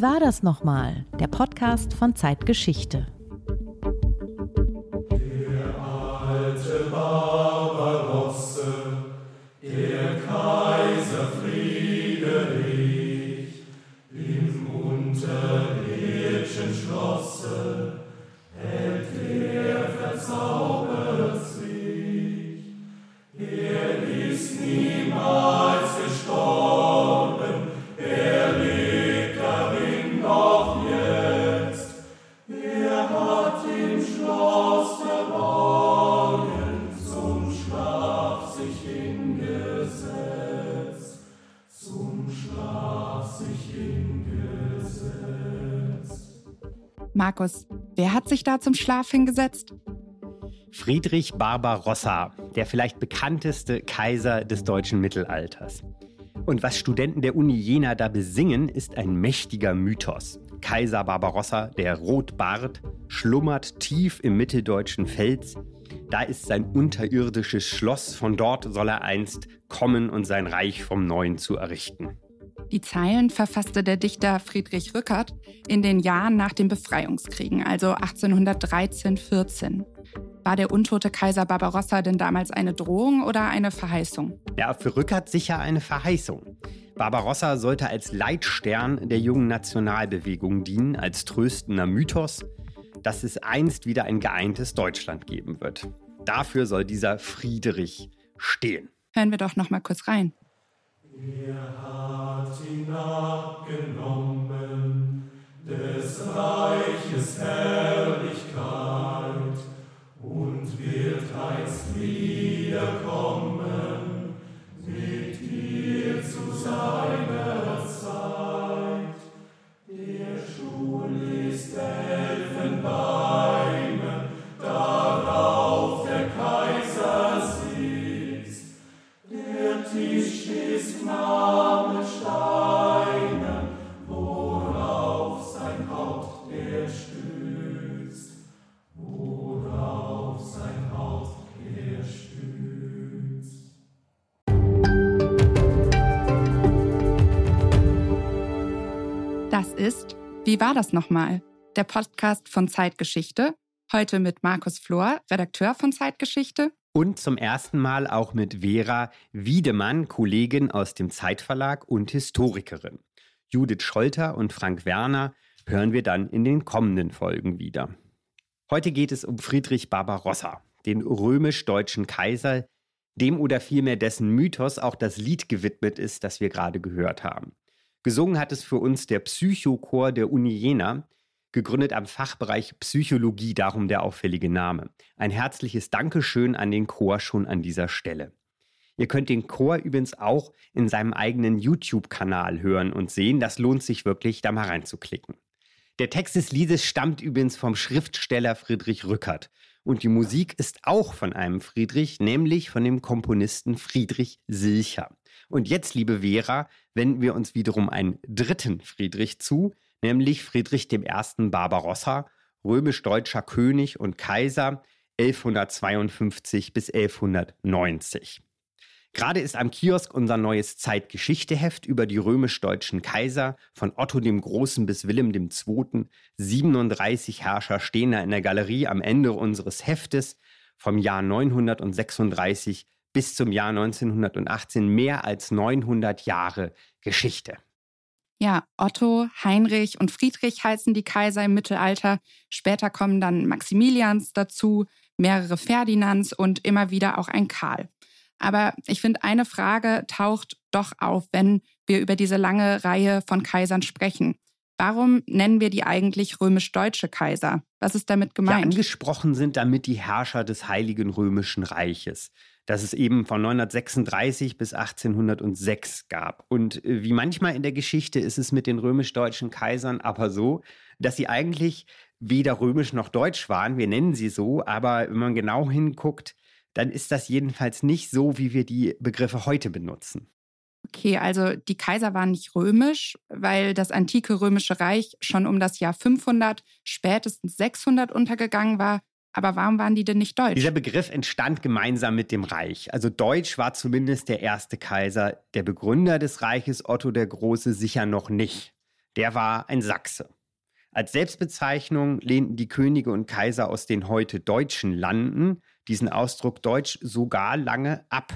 War das nochmal? Der Podcast von Zeitgeschichte. Markus, wer hat sich da zum Schlaf hingesetzt? Friedrich Barbarossa, der vielleicht bekannteste Kaiser des deutschen Mittelalters. Und was Studenten der Uni Jena da besingen, ist ein mächtiger Mythos. Kaiser Barbarossa, der Rotbart, schlummert tief im mitteldeutschen Fels. Da ist sein unterirdisches Schloss, von dort soll er einst kommen und sein Reich vom Neuen zu errichten. Die Zeilen verfasste der Dichter Friedrich Rückert in den Jahren nach den Befreiungskriegen, also 1813-14. War der untote Kaiser Barbarossa denn damals eine Drohung oder eine Verheißung? Ja, für Rückert sicher eine Verheißung. Barbarossa sollte als Leitstern der jungen Nationalbewegung dienen, als tröstender Mythos, dass es einst wieder ein geeintes Deutschland geben wird. Dafür soll dieser Friedrich stehen. Hören wir doch noch mal kurz rein. Er hat ihn abgenommen, War das nochmal? Der Podcast von Zeitgeschichte. Heute mit Markus Flor, Redakteur von Zeitgeschichte. Und zum ersten Mal auch mit Vera Wiedemann, Kollegin aus dem Zeitverlag und Historikerin. Judith Scholter und Frank Werner hören wir dann in den kommenden Folgen wieder. Heute geht es um Friedrich Barbarossa, den römisch-deutschen Kaiser, dem oder vielmehr dessen Mythos auch das Lied gewidmet ist, das wir gerade gehört haben. Gesungen hat es für uns der Psychochor der Uni Jena, gegründet am Fachbereich Psychologie, darum der auffällige Name. Ein herzliches Dankeschön an den Chor schon an dieser Stelle. Ihr könnt den Chor übrigens auch in seinem eigenen YouTube-Kanal hören und sehen. Das lohnt sich wirklich, da mal reinzuklicken. Der Text des Liedes stammt übrigens vom Schriftsteller Friedrich Rückert. Und die Musik ist auch von einem Friedrich, nämlich von dem Komponisten Friedrich Silcher. Und jetzt, liebe Vera, wenden wir uns wiederum einen dritten Friedrich zu, nämlich Friedrich I. Barbarossa, römisch-deutscher König und Kaiser 1152 bis 1190. Gerade ist am Kiosk unser neues Zeitgeschichteheft über die römisch-deutschen Kaiser von Otto dem Großen bis Wilhelm II. 37 Herrscher stehen da in der Galerie am Ende unseres Heftes vom Jahr 936 bis zum Jahr 1918 mehr als 900 Jahre Geschichte. Ja, Otto, Heinrich und Friedrich heißen die Kaiser im Mittelalter. Später kommen dann Maximilians dazu, mehrere Ferdinands und immer wieder auch ein Karl. Aber ich finde, eine Frage taucht doch auf, wenn wir über diese lange Reihe von Kaisern sprechen. Warum nennen wir die eigentlich römisch-deutsche Kaiser? Was ist damit Ja, gemeint? angesprochen sind damit die Herrscher des Heiligen Römischen Reiches, das es eben von 936 bis 1806 gab. Und äh, wie manchmal in der Geschichte ist es mit den römisch-deutschen Kaisern aber so, dass sie eigentlich weder römisch noch deutsch waren. Wir nennen sie so, aber wenn man genau hinguckt, dann ist das jedenfalls nicht so, wie wir die Begriffe heute benutzen. Okay, also die Kaiser waren nicht römisch, weil das antike römische Reich schon um das Jahr 500, spätestens 600 untergegangen war. Aber warum waren die denn nicht deutsch? Dieser Begriff entstand gemeinsam mit dem Reich. Also Deutsch war zumindest der erste Kaiser. Der Begründer des Reiches, Otto der Große, sicher noch nicht. der war ein Sachse. Als Selbstbezeichnung lehnten die Könige und Kaiser aus den heute deutschen Landen diesen Ausdruck Deutsch sogar lange ab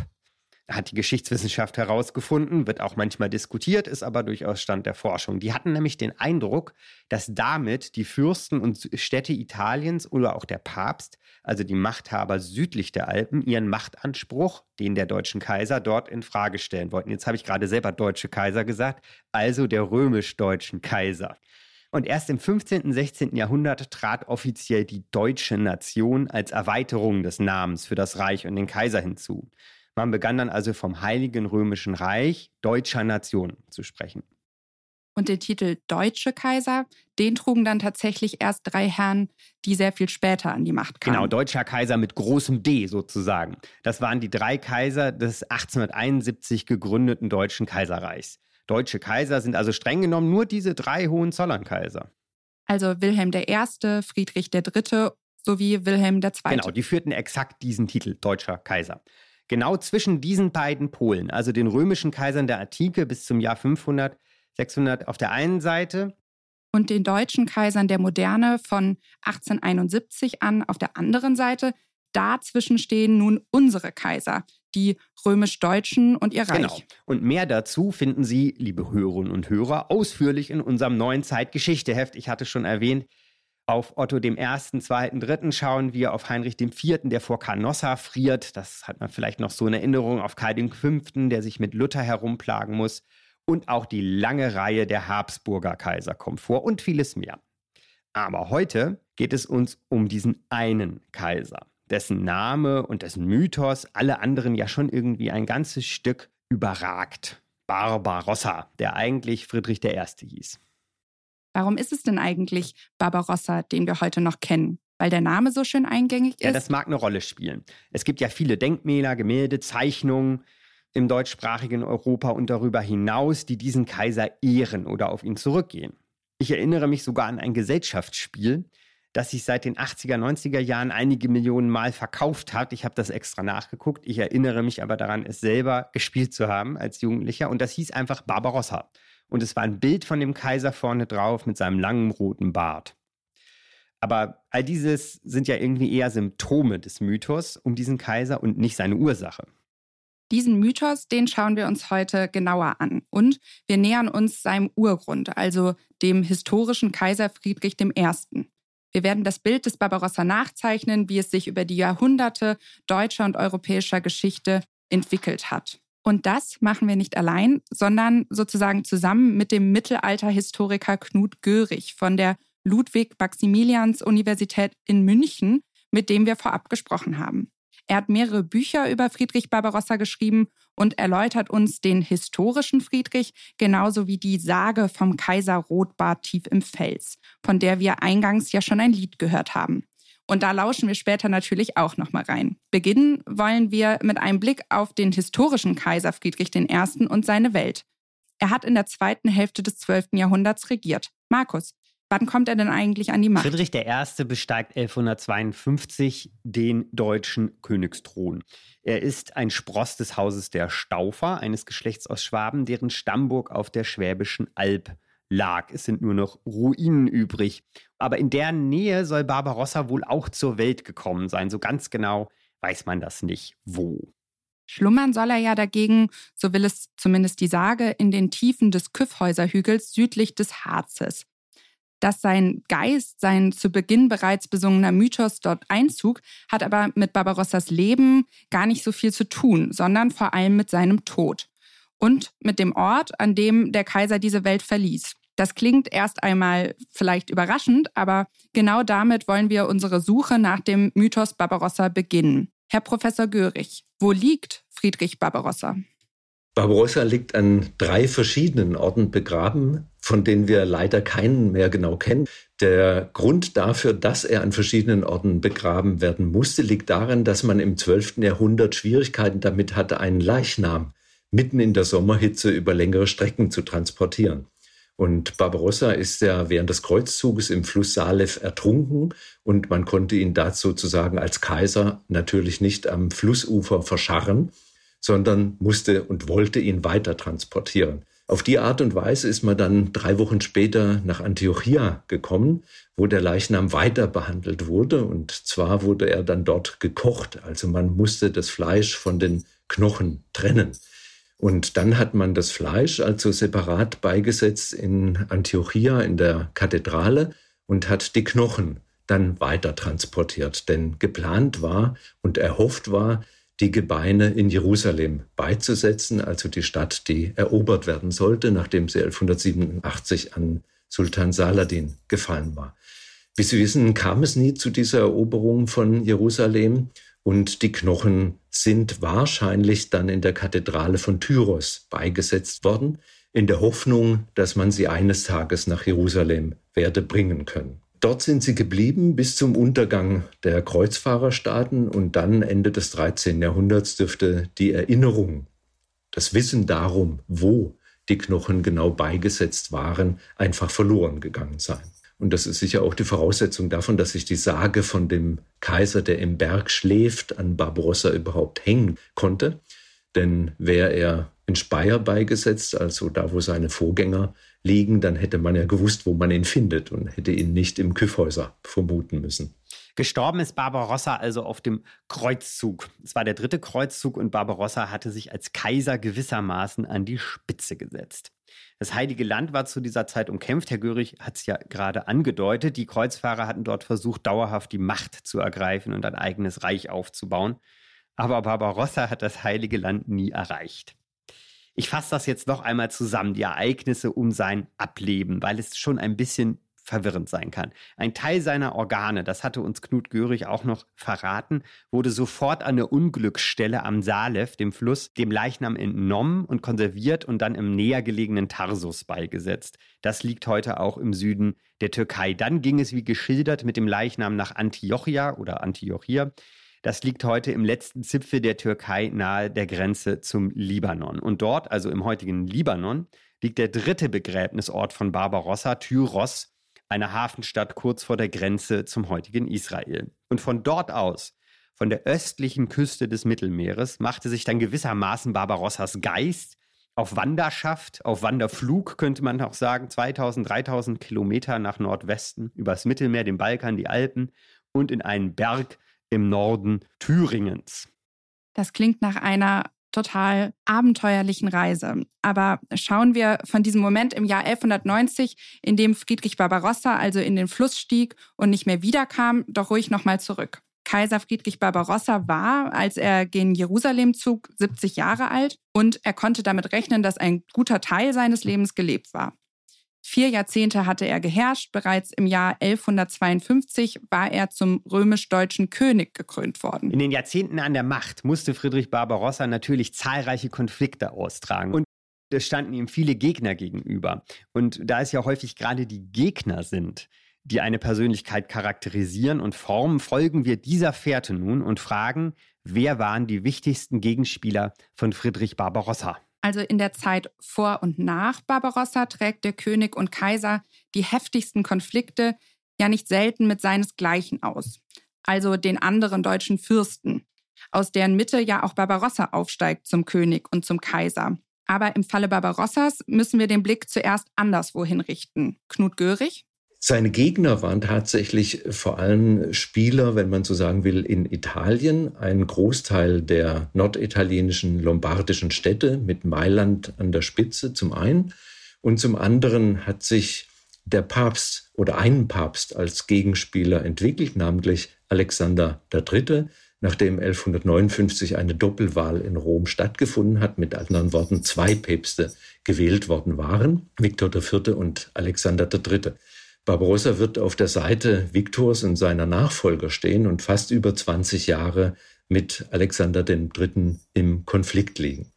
hat die Geschichtswissenschaft herausgefunden, wird auch manchmal diskutiert, ist aber durchaus Stand der Forschung. Die hatten nämlich den Eindruck, dass damit die Fürsten und Städte Italiens oder auch der Papst, also die Machthaber südlich der Alpen, ihren Machtanspruch, den der deutschen Kaiser, dort in Frage stellen wollten. Jetzt habe ich gerade selber deutsche Kaiser gesagt, also der römisch-deutschen Kaiser. Und erst im 15. und 16. Jahrhundert trat offiziell die deutsche Nation als Erweiterung des Namens für das Reich und den Kaiser hinzu. Man begann dann also vom Heiligen Römischen Reich deutscher Nation zu sprechen. Und den Titel Deutsche Kaiser, den trugen dann tatsächlich erst drei Herren, die sehr viel später an die Macht kamen. Genau, Deutscher Kaiser mit großem D sozusagen. Das waren die drei Kaiser des 1871 gegründeten Deutschen Kaiserreichs. Deutsche Kaiser sind also streng genommen nur diese drei Hohenzollern-Kaiser. Also Wilhelm I., Friedrich III. sowie Wilhelm II. Genau, die führten exakt diesen Titel, Deutscher Kaiser. Genau zwischen diesen beiden Polen, also den römischen Kaisern der Antike bis zum Jahr 500, 600 auf der einen Seite und den deutschen Kaisern der Moderne von 1871 an auf der anderen Seite, dazwischen stehen nun unsere Kaiser, die römisch-deutschen und ihr Reich. Genau. Und mehr dazu finden Sie, liebe Hörerinnen und Hörer, ausführlich in unserem neuen Zeitgeschichteheft. Ich hatte schon erwähnt, auf Otto dem Ersten, Zweiten, Dritten schauen wir, auf Heinrich dem Vierten, der vor Canossa friert. Das hat man vielleicht noch so in Erinnerung. Auf Karl Fünften, der sich mit Luther herumplagen muss. Und auch die lange Reihe der Habsburger Kaiser kommt vor und vieles mehr. Aber heute geht es uns um diesen einen Kaiser, dessen Name und dessen Mythos alle anderen ja schon irgendwie ein ganzes Stück überragt. Barbarossa, der eigentlich Friedrich I. hieß. Warum ist es denn eigentlich Barbarossa, den wir heute noch kennen? Weil der Name so schön eingängig ist? Ja, das mag eine Rolle spielen. Es gibt ja viele Denkmäler, Gemälde, Zeichnungen im deutschsprachigen Europa und darüber hinaus, die diesen Kaiser ehren oder auf ihn zurückgehen. Ich erinnere mich sogar an ein Gesellschaftsspiel, das sich seit den 80er, 90er Jahren einige Millionen Mal verkauft hat. Ich habe das extra nachgeguckt. Ich erinnere mich aber daran, es selber gespielt zu haben als Jugendlicher. Und das hieß einfach Barbarossa und es war ein Bild von dem Kaiser vorne drauf mit seinem langen roten Bart. Aber all dieses sind ja irgendwie eher Symptome des Mythos um diesen Kaiser und nicht seine Ursache. Diesen Mythos, den schauen wir uns heute genauer an. Und wir nähern uns seinem Urgrund, also dem historischen Kaiser Friedrich I. Wir werden das Bild des Barbarossa nachzeichnen, wie es sich über die Jahrhunderte deutscher und europäischer Geschichte entwickelt hat. Und das machen wir nicht allein, sondern sozusagen zusammen mit dem Mittelalterhistoriker Knut Görig von der Ludwig-Maximilians-Universität in München, mit dem wir vorab gesprochen haben. Er hat mehrere Bücher über Friedrich Barbarossa geschrieben und erläutert uns den historischen Friedrich genauso wie die Sage vom Kaiser Rotbart tief im Fels, von der wir eingangs ja schon ein Lied gehört haben. Und da lauschen wir später natürlich auch nochmal rein. Beginnen wollen wir mit einem Blick auf den historischen Kaiser Friedrich I. und seine Welt. Er hat in der zweiten Hälfte des 12. Jahrhunderts regiert. Markus, wann kommt er denn eigentlich an die Macht? Friedrich I. besteigt 1152 den deutschen Königsthron. Er ist ein Spross des Hauses der Staufer, eines Geschlechts aus Schwaben, deren Stammburg auf der Schwäbischen Alb lag. Es sind nur noch Ruinen übrig. Aber in der Nähe soll Barbarossa wohl auch zur Welt gekommen sein. So ganz genau weiß man das nicht, wo. Schlummern soll er ja dagegen, so will es zumindest die Sage, in den Tiefen des Küffhäuserhügels südlich des Harzes. Dass sein Geist, sein zu Beginn bereits besungener Mythos dort Einzug, hat aber mit Barbarossas Leben gar nicht so viel zu tun, sondern vor allem mit seinem Tod und mit dem Ort, an dem der Kaiser diese Welt verließ. Das klingt erst einmal vielleicht überraschend, aber genau damit wollen wir unsere Suche nach dem Mythos Barbarossa beginnen. Herr Professor Görig, wo liegt Friedrich Barbarossa? Barbarossa liegt an drei verschiedenen Orten begraben, von denen wir leider keinen mehr genau kennen. Der Grund dafür, dass er an verschiedenen Orten begraben werden musste, liegt darin, dass man im 12. Jahrhundert Schwierigkeiten damit hatte, einen Leichnam mitten in der Sommerhitze über längere Strecken zu transportieren. Und Barbarossa ist ja während des Kreuzzuges im Fluss Salef ertrunken und man konnte ihn da sozusagen als Kaiser natürlich nicht am Flussufer verscharren, sondern musste und wollte ihn weiter transportieren. Auf die Art und Weise ist man dann drei Wochen später nach Antiochia gekommen, wo der Leichnam weiter behandelt wurde. Und zwar wurde er dann dort gekocht. Also man musste das Fleisch von den Knochen trennen. Und dann hat man das Fleisch also separat beigesetzt in Antiochia in der Kathedrale und hat die Knochen dann weiter transportiert. Denn geplant war und erhofft war, die Gebeine in Jerusalem beizusetzen, also die Stadt, die erobert werden sollte, nachdem sie 1187 an Sultan Saladin gefallen war. Wie Sie wissen, kam es nie zu dieser Eroberung von Jerusalem und die Knochen sind wahrscheinlich dann in der Kathedrale von Tyros beigesetzt worden, in der Hoffnung, dass man sie eines Tages nach Jerusalem werde bringen können. Dort sind sie geblieben bis zum Untergang der Kreuzfahrerstaaten und dann Ende des 13. Jahrhunderts dürfte die Erinnerung, das Wissen darum, wo die Knochen genau beigesetzt waren, einfach verloren gegangen sein. Und das ist sicher auch die Voraussetzung davon, dass sich die Sage von dem Kaiser, der im Berg schläft, an Barbarossa überhaupt hängen konnte. Denn wäre er in Speyer beigesetzt, also da, wo seine Vorgänger liegen, dann hätte man ja gewusst, wo man ihn findet und hätte ihn nicht im Kyffhäuser vermuten müssen. Gestorben ist Barbarossa also auf dem Kreuzzug. Es war der dritte Kreuzzug und Barbarossa hatte sich als Kaiser gewissermaßen an die Spitze gesetzt. Das Heilige Land war zu dieser Zeit umkämpft. Herr Görig hat es ja gerade angedeutet. Die Kreuzfahrer hatten dort versucht, dauerhaft die Macht zu ergreifen und ein eigenes Reich aufzubauen. Aber Barbarossa hat das Heilige Land nie erreicht. Ich fasse das jetzt noch einmal zusammen, die Ereignisse um sein Ableben, weil es schon ein bisschen verwirrend sein kann. Ein Teil seiner Organe, das hatte uns Knut Görig auch noch verraten, wurde sofort an der Unglücksstelle am Salef, dem Fluss, dem Leichnam entnommen und konserviert und dann im näher gelegenen Tarsus beigesetzt. Das liegt heute auch im Süden der Türkei. Dann ging es wie geschildert mit dem Leichnam nach Antiochia oder Antiochia. Das liegt heute im letzten Zipfel der Türkei nahe der Grenze zum Libanon. Und dort, also im heutigen Libanon, liegt der dritte Begräbnisort von Barbarossa, Tyros, eine Hafenstadt kurz vor der Grenze zum heutigen Israel. Und von dort aus, von der östlichen Küste des Mittelmeeres, machte sich dann gewissermaßen Barbarossas Geist auf Wanderschaft, auf Wanderflug könnte man auch sagen, 2000, 3000 Kilometer nach Nordwesten, übers Mittelmeer, den Balkan, die Alpen und in einen Berg im Norden Thüringens. Das klingt nach einer total abenteuerlichen Reise. Aber schauen wir von diesem Moment im Jahr 1190, in dem Friedrich Barbarossa also in den Fluss stieg und nicht mehr wiederkam, doch ruhig nochmal zurück. Kaiser Friedrich Barbarossa war, als er gen Jerusalem zog, 70 Jahre alt und er konnte damit rechnen, dass ein guter Teil seines Lebens gelebt war. Vier Jahrzehnte hatte er geherrscht. Bereits im Jahr 1152 war er zum römisch-deutschen König gekrönt worden. In den Jahrzehnten an der Macht musste Friedrich Barbarossa natürlich zahlreiche Konflikte austragen. Und es standen ihm viele Gegner gegenüber. Und da es ja häufig gerade die Gegner sind, die eine Persönlichkeit charakterisieren und formen, folgen wir dieser Fährte nun und fragen, wer waren die wichtigsten Gegenspieler von Friedrich Barbarossa? Also in der Zeit vor und nach Barbarossa trägt der König und Kaiser die heftigsten Konflikte ja nicht selten mit seinesgleichen aus, also den anderen deutschen Fürsten, aus deren Mitte ja auch Barbarossa aufsteigt zum König und zum Kaiser. Aber im Falle Barbarossas müssen wir den Blick zuerst anderswohin richten. Knut Görig? Seine Gegner waren tatsächlich vor allem Spieler, wenn man so sagen will, in Italien. Ein Großteil der norditalienischen lombardischen Städte mit Mailand an der Spitze zum einen. Und zum anderen hat sich der Papst oder ein Papst als Gegenspieler entwickelt, namentlich Alexander III., nachdem 1159 eine Doppelwahl in Rom stattgefunden hat, mit anderen Worten zwei Päpste gewählt worden waren, Viktor IV. und Alexander III. Barbarossa wird auf der Seite Viktors und seiner Nachfolger stehen und fast über 20 Jahre mit Alexander III. im Konflikt liegen.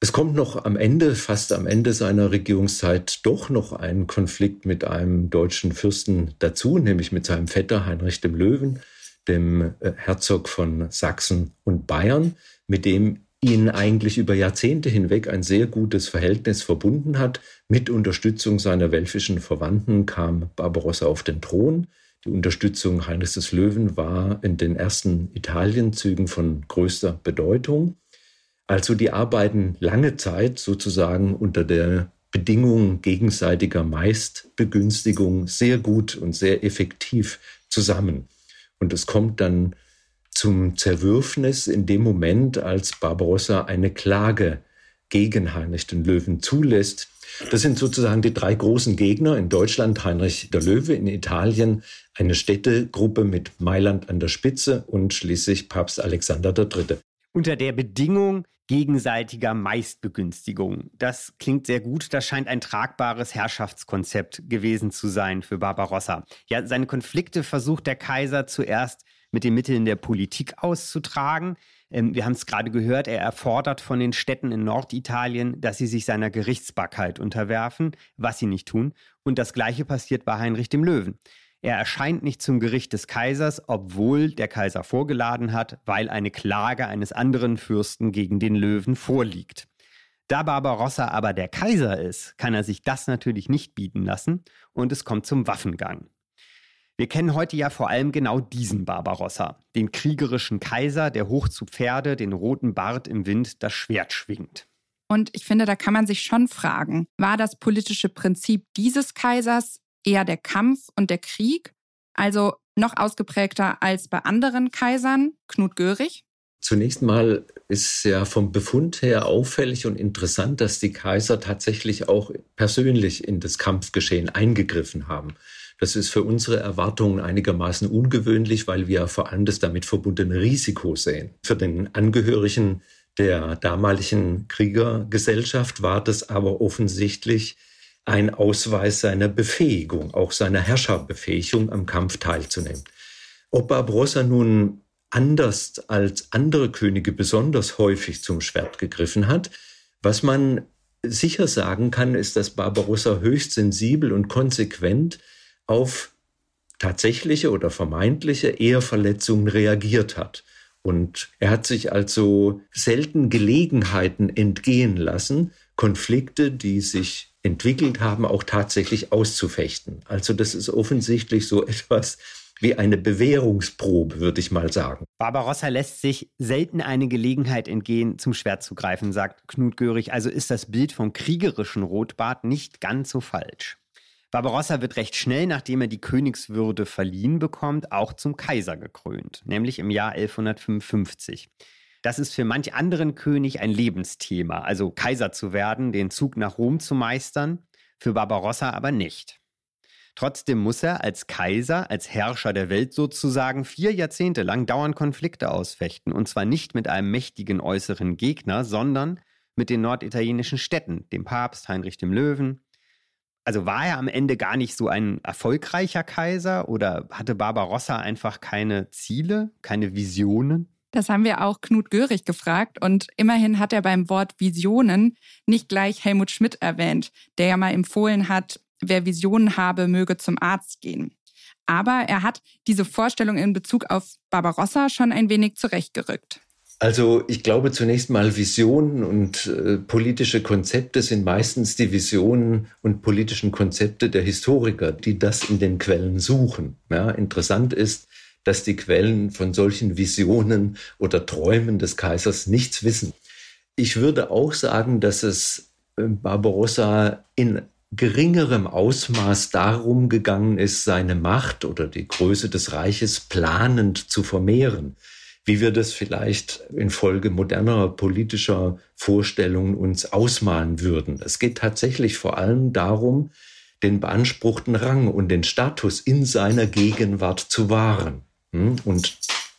Es kommt noch am Ende, fast am Ende seiner Regierungszeit, doch noch ein Konflikt mit einem deutschen Fürsten dazu, nämlich mit seinem Vetter Heinrich dem Löwen, dem äh, Herzog von Sachsen und Bayern, mit dem ihn eigentlich über Jahrzehnte hinweg ein sehr gutes Verhältnis verbunden hat. Mit Unterstützung seiner welfischen Verwandten kam Barbarossa auf den Thron. Die Unterstützung Heinrichs des Löwen war in den ersten Italienzügen von größter Bedeutung. Also die arbeiten lange Zeit sozusagen unter der Bedingung gegenseitiger Meistbegünstigung sehr gut und sehr effektiv zusammen. Und es kommt dann zum Zerwürfnis in dem Moment, als Barbarossa eine Klage gegen Heinrich den Löwen zulässt. Das sind sozusagen die drei großen Gegner in Deutschland, Heinrich der Löwe, in Italien eine Städtegruppe mit Mailand an der Spitze und schließlich Papst Alexander III. Unter der Bedingung gegenseitiger Meistbegünstigung. Das klingt sehr gut. Das scheint ein tragbares Herrschaftskonzept gewesen zu sein für Barbarossa. Ja, seine Konflikte versucht der Kaiser zuerst mit den Mitteln der Politik auszutragen. Ähm, wir haben es gerade gehört, er erfordert von den Städten in Norditalien, dass sie sich seiner Gerichtsbarkeit unterwerfen, was sie nicht tun. Und das Gleiche passiert bei Heinrich dem Löwen. Er erscheint nicht zum Gericht des Kaisers, obwohl der Kaiser vorgeladen hat, weil eine Klage eines anderen Fürsten gegen den Löwen vorliegt. Da Barbarossa aber der Kaiser ist, kann er sich das natürlich nicht bieten lassen und es kommt zum Waffengang. Wir kennen heute ja vor allem genau diesen Barbarossa, den kriegerischen Kaiser, der hoch zu Pferde, den roten Bart im Wind, das Schwert schwingt. Und ich finde, da kann man sich schon fragen, war das politische Prinzip dieses Kaisers eher der Kampf und der Krieg, also noch ausgeprägter als bei anderen Kaisern, Knut Görig? Zunächst mal ist ja vom Befund her auffällig und interessant, dass die Kaiser tatsächlich auch persönlich in das Kampfgeschehen eingegriffen haben. Das ist für unsere Erwartungen einigermaßen ungewöhnlich, weil wir vor allem das damit verbundene Risiko sehen. Für den Angehörigen der damaligen Kriegergesellschaft war das aber offensichtlich ein Ausweis seiner Befähigung, auch seiner Herrscherbefähigung am Kampf teilzunehmen. Ob Barbarossa nun anders als andere Könige besonders häufig zum Schwert gegriffen hat, was man sicher sagen kann, ist, dass Barbarossa höchst sensibel und konsequent auf tatsächliche oder vermeintliche Eheverletzungen reagiert hat. Und er hat sich also selten Gelegenheiten entgehen lassen, Konflikte, die sich entwickelt haben, auch tatsächlich auszufechten. Also das ist offensichtlich so etwas wie eine Bewährungsprobe, würde ich mal sagen. Barbarossa lässt sich selten eine Gelegenheit entgehen, zum Schwert zu greifen, sagt Knut Görig. Also ist das Bild vom kriegerischen Rotbart nicht ganz so falsch. Barbarossa wird recht schnell, nachdem er die Königswürde verliehen bekommt, auch zum Kaiser gekrönt, nämlich im Jahr 1155. Das ist für manch anderen König ein Lebensthema, also Kaiser zu werden, den Zug nach Rom zu meistern, für Barbarossa aber nicht. Trotzdem muss er als Kaiser, als Herrscher der Welt sozusagen vier Jahrzehnte lang dauernd Konflikte ausfechten, und zwar nicht mit einem mächtigen äußeren Gegner, sondern mit den norditalienischen Städten, dem Papst Heinrich dem Löwen, also war er am Ende gar nicht so ein erfolgreicher Kaiser oder hatte Barbarossa einfach keine Ziele, keine Visionen? Das haben wir auch Knut Görig gefragt und immerhin hat er beim Wort Visionen nicht gleich Helmut Schmidt erwähnt, der ja mal empfohlen hat, wer Visionen habe, möge zum Arzt gehen. Aber er hat diese Vorstellung in Bezug auf Barbarossa schon ein wenig zurechtgerückt. Also ich glaube zunächst mal, Visionen und äh, politische Konzepte sind meistens die Visionen und politischen Konzepte der Historiker, die das in den Quellen suchen. Ja, interessant ist, dass die Quellen von solchen Visionen oder Träumen des Kaisers nichts wissen. Ich würde auch sagen, dass es äh, Barbarossa in geringerem Ausmaß darum gegangen ist, seine Macht oder die Größe des Reiches planend zu vermehren wie wir das vielleicht infolge moderner politischer Vorstellungen uns ausmalen würden. Es geht tatsächlich vor allem darum, den beanspruchten Rang und den Status in seiner Gegenwart zu wahren. Hm? Und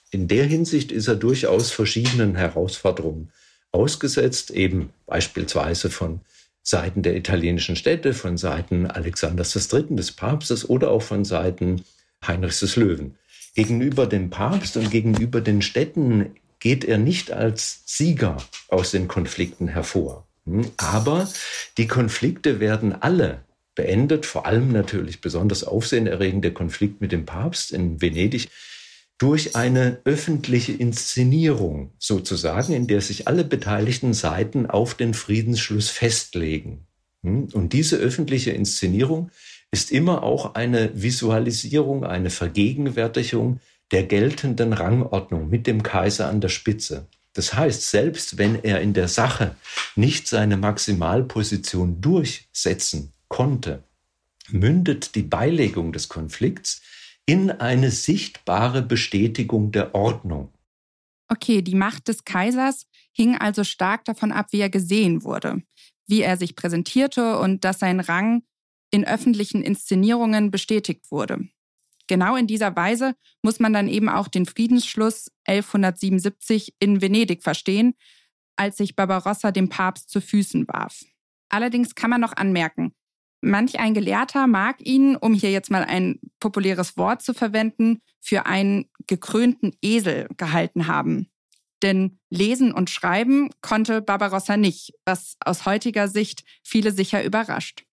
in der Hinsicht ist er durchaus verschiedenen Herausforderungen ausgesetzt, eben beispielsweise von Seiten der italienischen Städte, von Seiten Alexanders III., des Papstes oder auch von Seiten Heinrichs des Löwen. Gegenüber dem Papst und gegenüber den Städten geht er nicht als Sieger aus den Konflikten hervor. Hm? Aber die Konflikte werden alle beendet, vor allem natürlich besonders aufsehenerregende Konflikt mit dem Papst in Venedig, durch eine öffentliche Inszenierung sozusagen, in der sich alle beteiligten Seiten auf den Friedensschluss festlegen. Hm? Und diese öffentliche Inszenierung ist immer auch eine Visualisierung, eine Vergegenwärtigung der geltenden Rangordnung mit dem Kaiser an der Spitze. Das heißt, selbst wenn er in der Sache nicht seine Maximalposition durchsetzen konnte, mündet die Beilegung des Konflikts in eine sichtbare Bestätigung der Ordnung. Okay, die Macht des Kaisers hing also stark davon ab, wie er gesehen wurde, wie er sich präsentierte und dass sein Rang in öffentlichen Inszenierungen bestätigt wurde. Genau in dieser Weise muss man dann eben auch den Friedensschluss 1177 in Venedig verstehen, als sich Barbarossa dem Papst zu Füßen warf. Allerdings kann man noch anmerken, manch ein Gelehrter mag ihn, um hier jetzt mal ein populäres Wort zu verwenden, für einen gekrönten Esel gehalten haben. Denn lesen und schreiben konnte Barbarossa nicht, was aus heutiger Sicht viele sicher überrascht.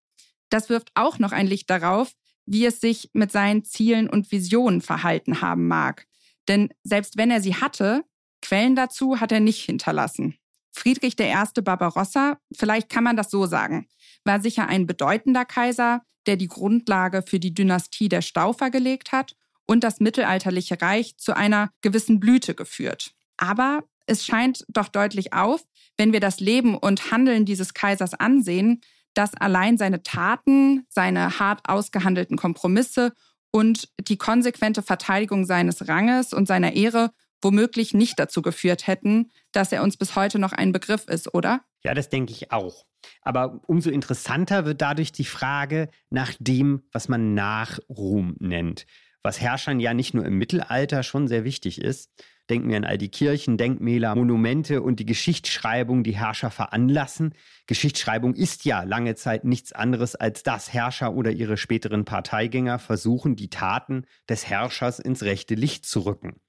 Das wirft auch noch ein Licht darauf, wie es sich mit seinen Zielen und Visionen verhalten haben mag. Denn selbst wenn er sie hatte, Quellen dazu hat er nicht hinterlassen. Friedrich I. Barbarossa, vielleicht kann man das so sagen, war sicher ein bedeutender Kaiser, der die Grundlage für die Dynastie der Staufer gelegt hat und das mittelalterliche Reich zu einer gewissen Blüte geführt. Aber es scheint doch deutlich auf, wenn wir das Leben und Handeln dieses Kaisers ansehen, dass allein seine Taten, seine hart ausgehandelten Kompromisse und die konsequente Verteidigung seines Ranges und seiner Ehre womöglich nicht dazu geführt hätten, dass er uns bis heute noch ein Begriff ist, oder? Ja, das denke ich auch. Aber umso interessanter wird dadurch die Frage nach dem, was man Nachruhm nennt, was Herrschern ja nicht nur im Mittelalter schon sehr wichtig ist, Denken wir an all die Kirchen, Denkmäler, Monumente und die Geschichtsschreibung, die Herrscher veranlassen. Geschichtsschreibung ist ja lange Zeit nichts anderes, als dass Herrscher oder ihre späteren Parteigänger versuchen, die Taten des Herrschers ins rechte Licht zu rücken.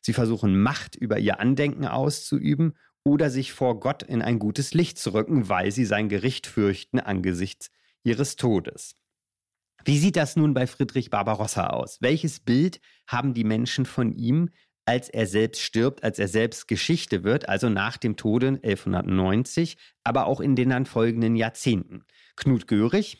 Sie versuchen Macht über ihr Andenken auszuüben oder sich vor Gott in ein gutes Licht zu rücken, weil sie sein Gericht fürchten angesichts ihres Todes. Wie sieht das nun bei Friedrich Barbarossa aus? Welches Bild haben die Menschen von ihm, als er selbst stirbt, als er selbst Geschichte wird, also nach dem Tode 1190, aber auch in den dann folgenden Jahrzehnten. Knut Görig.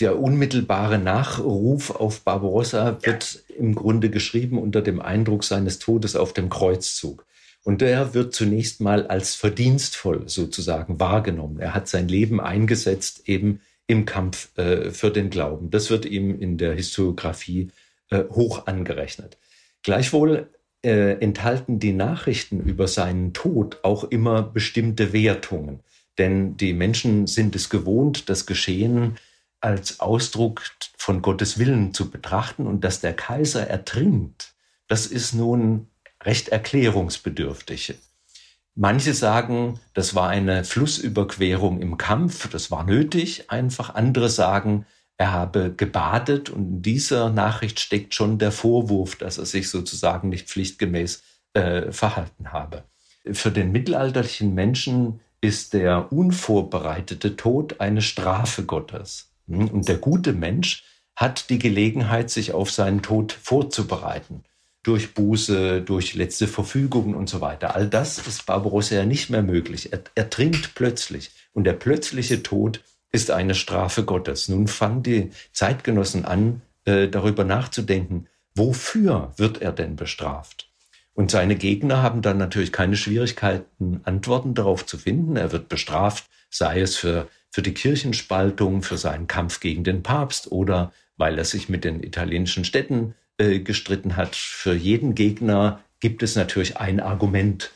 Der unmittelbare Nachruf auf Barbarossa wird im Grunde geschrieben unter dem Eindruck seines Todes auf dem Kreuzzug. Und der wird zunächst mal als verdienstvoll sozusagen wahrgenommen. Er hat sein Leben eingesetzt eben im Kampf äh, für den Glauben. Das wird ihm in der Historiografie äh, hoch angerechnet. Gleichwohl äh, enthalten die Nachrichten über seinen Tod auch immer bestimmte Wertungen. Denn die Menschen sind es gewohnt, das Geschehen als Ausdruck von Gottes Willen zu betrachten und dass der Kaiser ertrinkt, das ist nun recht erklärungsbedürftig. Manche sagen, das war eine Flussüberquerung im Kampf, das war nötig einfach. Andere sagen, er habe gebadet und in dieser Nachricht steckt schon der Vorwurf, dass er sich sozusagen nicht pflichtgemäß äh, verhalten habe. Für den mittelalterlichen Menschen ist der unvorbereitete Tod eine Strafe Gottes. Hm? Und der gute Mensch hat die Gelegenheit, sich auf seinen Tod vorzubereiten. Durch Buße, durch letzte Verfügungen und so weiter. All das ist Barbarossa ja nicht mehr möglich. Er, er trinkt plötzlich. Und der plötzliche Tod ist eine Strafe Gottes. Nun fangen die Zeitgenossen an, äh, darüber nachzudenken, wofür wird er denn bestraft? Und seine Gegner haben dann natürlich keine Schwierigkeiten, Antworten darauf zu finden. Er wird bestraft, sei es für, für die Kirchenspaltung, für seinen Kampf gegen den Papst oder weil er sich mit den italienischen Städten äh, gestritten hat. Für jeden Gegner gibt es natürlich ein Argument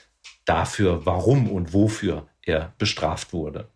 dafür, warum und wofür er bestraft wurde.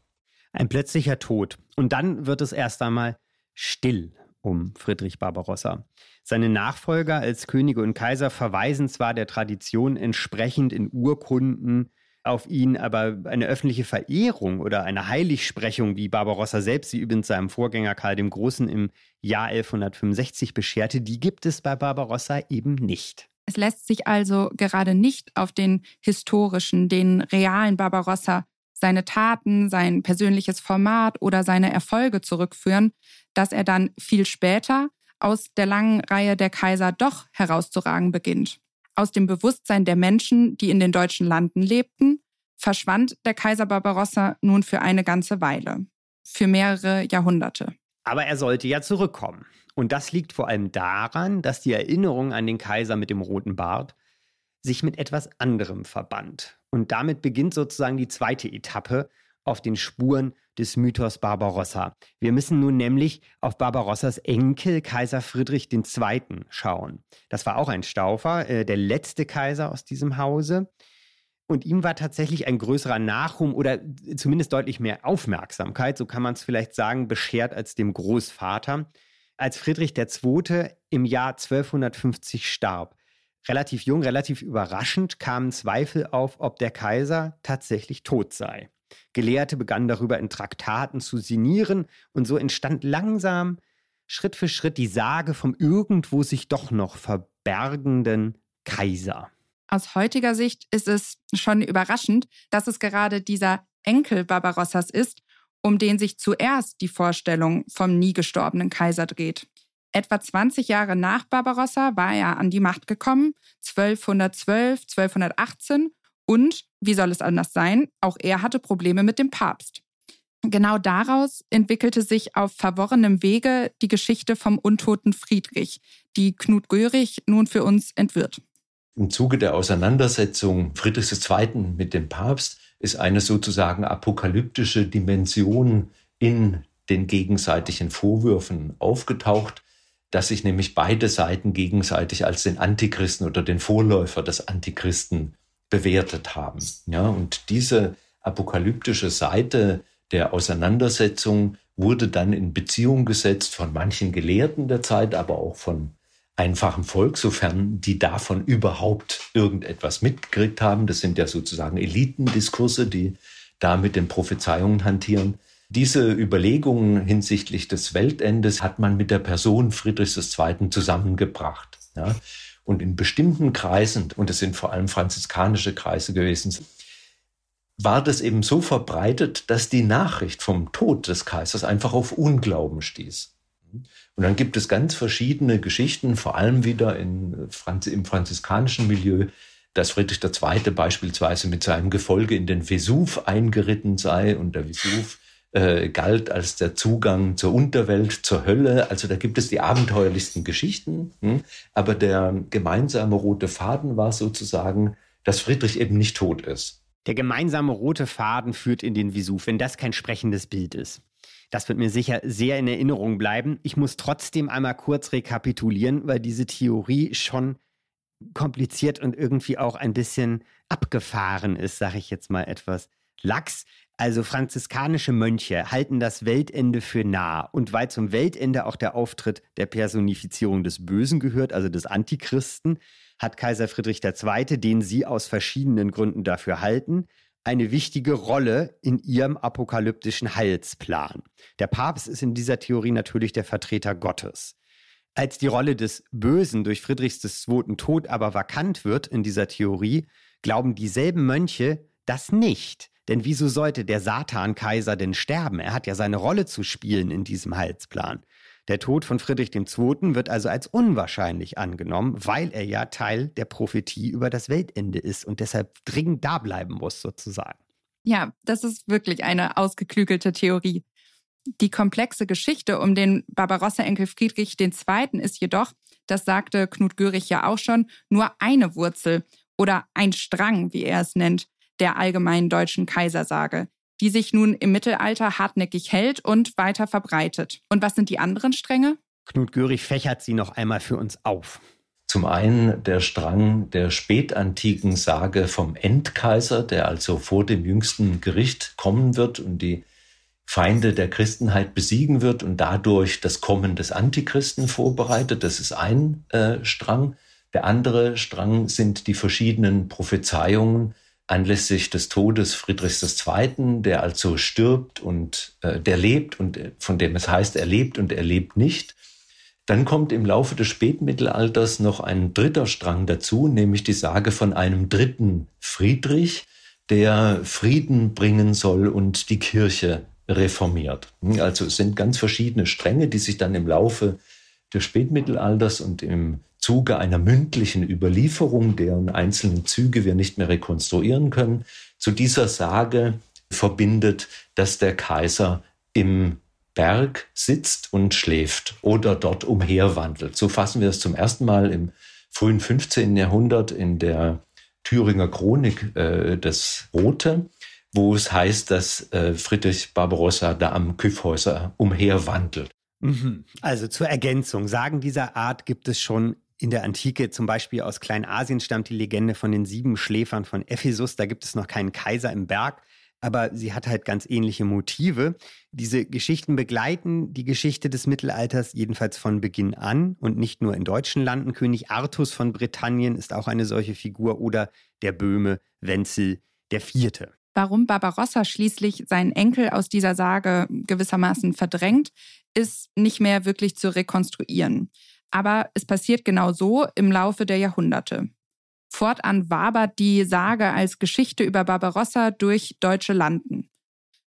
Ein plötzlicher Tod. Und dann wird es erst einmal still um Friedrich Barbarossa. Seine Nachfolger als Könige und Kaiser verweisen zwar der Tradition entsprechend in Urkunden auf ihn, aber eine öffentliche Verehrung oder eine Heiligsprechung, wie Barbarossa selbst sie übrigens seinem Vorgänger Karl dem Großen im Jahr 1165 bescherte, die gibt es bei Barbarossa eben nicht. Es lässt sich also gerade nicht auf den historischen, den realen Barbarossa seine Taten, sein persönliches Format oder seine Erfolge zurückführen, dass er dann viel später aus der langen Reihe der Kaiser doch herauszuragen beginnt. Aus dem Bewusstsein der Menschen, die in den deutschen Landen lebten, verschwand der Kaiser Barbarossa nun für eine ganze Weile, für mehrere Jahrhunderte. Aber er sollte ja zurückkommen. Und das liegt vor allem daran, dass die Erinnerung an den Kaiser mit dem roten Bart sich mit etwas anderem verband. Und damit beginnt sozusagen die zweite Etappe auf den Spuren des Mythos Barbarossa. Wir müssen nun nämlich auf Barbarossas Enkel Kaiser Friedrich II. schauen. Das war auch ein Staufer, äh, der letzte Kaiser aus diesem Hause. Und ihm war tatsächlich ein größerer Nachruhm oder zumindest deutlich mehr Aufmerksamkeit, so kann man es vielleicht sagen, beschert als dem Großvater. Als Friedrich II. im Jahr 1250 starb, relativ jung, relativ überraschend, kamen Zweifel auf, ob der Kaiser tatsächlich tot sei. Gelehrte begannen darüber in Traktaten zu sinnieren und so entstand langsam, Schritt für Schritt die Sage vom irgendwo sich doch noch verbergenden Kaiser. Aus heutiger Sicht ist es schon überraschend, dass es gerade dieser Enkel Barbarossas ist, um den sich zuerst die Vorstellung vom nie gestorbenen Kaiser dreht. Etwa 20 Jahre nach Barbarossa war er an die Macht gekommen, 1212, 1218 und, wie soll es anders sein, auch er hatte Probleme mit dem Papst. Genau daraus entwickelte sich auf verworrenem Wege die Geschichte vom untoten Friedrich, die Knut Görig nun für uns entwirrt. Im Zuge der Auseinandersetzung Friedrichs II. mit dem Papst ist eine sozusagen apokalyptische Dimension in den gegenseitigen Vorwürfen aufgetaucht, dass sich nämlich beide Seiten gegenseitig als den Antichristen oder den Vorläufer des Antichristen bewertet haben. Ja, und diese apokalyptische Seite der Auseinandersetzung wurde dann in Beziehung gesetzt von manchen Gelehrten der Zeit, aber auch von einfachen Volk, sofern die davon überhaupt irgendetwas mitgekriegt haben. Das sind ja sozusagen Elitendiskurse, die da mit den Prophezeiungen hantieren. Diese Überlegungen hinsichtlich des Weltendes hat man mit der Person Friedrichs II. zusammengebracht. Ja. Und in bestimmten Kreisen, und es sind vor allem franziskanische Kreise gewesen, war das eben so verbreitet, dass die Nachricht vom Tod des Kaisers einfach auf Unglauben stieß. Und dann gibt es ganz verschiedene Geschichten, vor allem wieder in Franz im franziskanischen Milieu, dass Friedrich II. beispielsweise mit seinem Gefolge in den Vesuv eingeritten sei und der Vesuv äh, galt als der Zugang zur Unterwelt, zur Hölle. Also da gibt es die abenteuerlichsten Geschichten. Hm? Aber der gemeinsame rote Faden war sozusagen, dass Friedrich eben nicht tot ist. Der gemeinsame rote Faden führt in den Vesuv, wenn das kein sprechendes Bild ist. Das wird mir sicher sehr in Erinnerung bleiben. Ich muss trotzdem einmal kurz rekapitulieren, weil diese Theorie schon kompliziert und irgendwie auch ein bisschen abgefahren ist, sage ich jetzt mal etwas lax. Also franziskanische Mönche halten das Weltende für nah. Und weil zum Weltende auch der Auftritt der Personifizierung des Bösen gehört, also des Antichristen, hat Kaiser Friedrich II., den sie aus verschiedenen Gründen dafür halten, eine wichtige Rolle in ihrem apokalyptischen Heilsplan. Der Papst ist in dieser Theorie natürlich der Vertreter Gottes. Als die Rolle des Bösen durch Friedrichs II. Tod aber vakant wird in dieser Theorie, glauben dieselben Mönche das nicht. Denn wieso sollte der Satan-Kaiser denn sterben? Er hat ja seine Rolle zu spielen in diesem Heilsplan. Der Tod von Friedrich II. wird also als unwahrscheinlich angenommen, weil er ja Teil der Prophetie über das Weltende ist und deshalb dringend da bleiben muss, sozusagen. Ja, das ist wirklich eine ausgeklügelte Theorie. Die komplexe Geschichte um den Barbarossa-Enkel Friedrich II. ist jedoch, das sagte Knut Görig ja auch schon, nur eine Wurzel oder ein Strang, wie er es nennt, der allgemeinen deutschen Kaisersage die sich nun im Mittelalter hartnäckig hält und weiter verbreitet. Und was sind die anderen Stränge? Knut Görig fächert sie noch einmal für uns auf. Zum einen der Strang der spätantiken Sage vom Endkaiser, der also vor dem jüngsten Gericht kommen wird und die Feinde der Christenheit besiegen wird und dadurch das Kommen des Antichristen vorbereitet. Das ist ein äh, Strang. Der andere Strang sind die verschiedenen Prophezeiungen anlässlich des Todes Friedrichs II., der also stirbt und äh, der lebt und äh, von dem es heißt, er lebt und er lebt nicht. Dann kommt im Laufe des Spätmittelalters noch ein dritter Strang dazu, nämlich die Sage von einem dritten Friedrich, der Frieden bringen soll und die Kirche reformiert. Also es sind ganz verschiedene Stränge, die sich dann im Laufe des Spätmittelalters und im Zuge einer mündlichen Überlieferung, deren einzelnen Züge wir nicht mehr rekonstruieren können, zu dieser Sage verbindet, dass der Kaiser im Berg sitzt und schläft oder dort umherwandelt. So fassen wir es zum ersten Mal im frühen 15. Jahrhundert in der Thüringer Chronik äh, das Rote, wo es heißt, dass äh, Friedrich Barbarossa da am Kyffhäuser umherwandelt. Mhm. Also zur Ergänzung, Sagen dieser Art gibt es schon in der Antike, zum Beispiel aus Kleinasien stammt die Legende von den sieben Schläfern von Ephesus. Da gibt es noch keinen Kaiser im Berg, aber sie hat halt ganz ähnliche Motive. Diese Geschichten begleiten die Geschichte des Mittelalters jedenfalls von Beginn an und nicht nur in deutschen Landen. König Artus von Britannien ist auch eine solche Figur oder der Böhme Wenzel Vierte. Warum Barbarossa schließlich seinen Enkel aus dieser Sage gewissermaßen verdrängt, ist nicht mehr wirklich zu rekonstruieren. Aber es passiert genau so im Laufe der Jahrhunderte. Fortan wabert die Sage als Geschichte über Barbarossa durch deutsche Landen.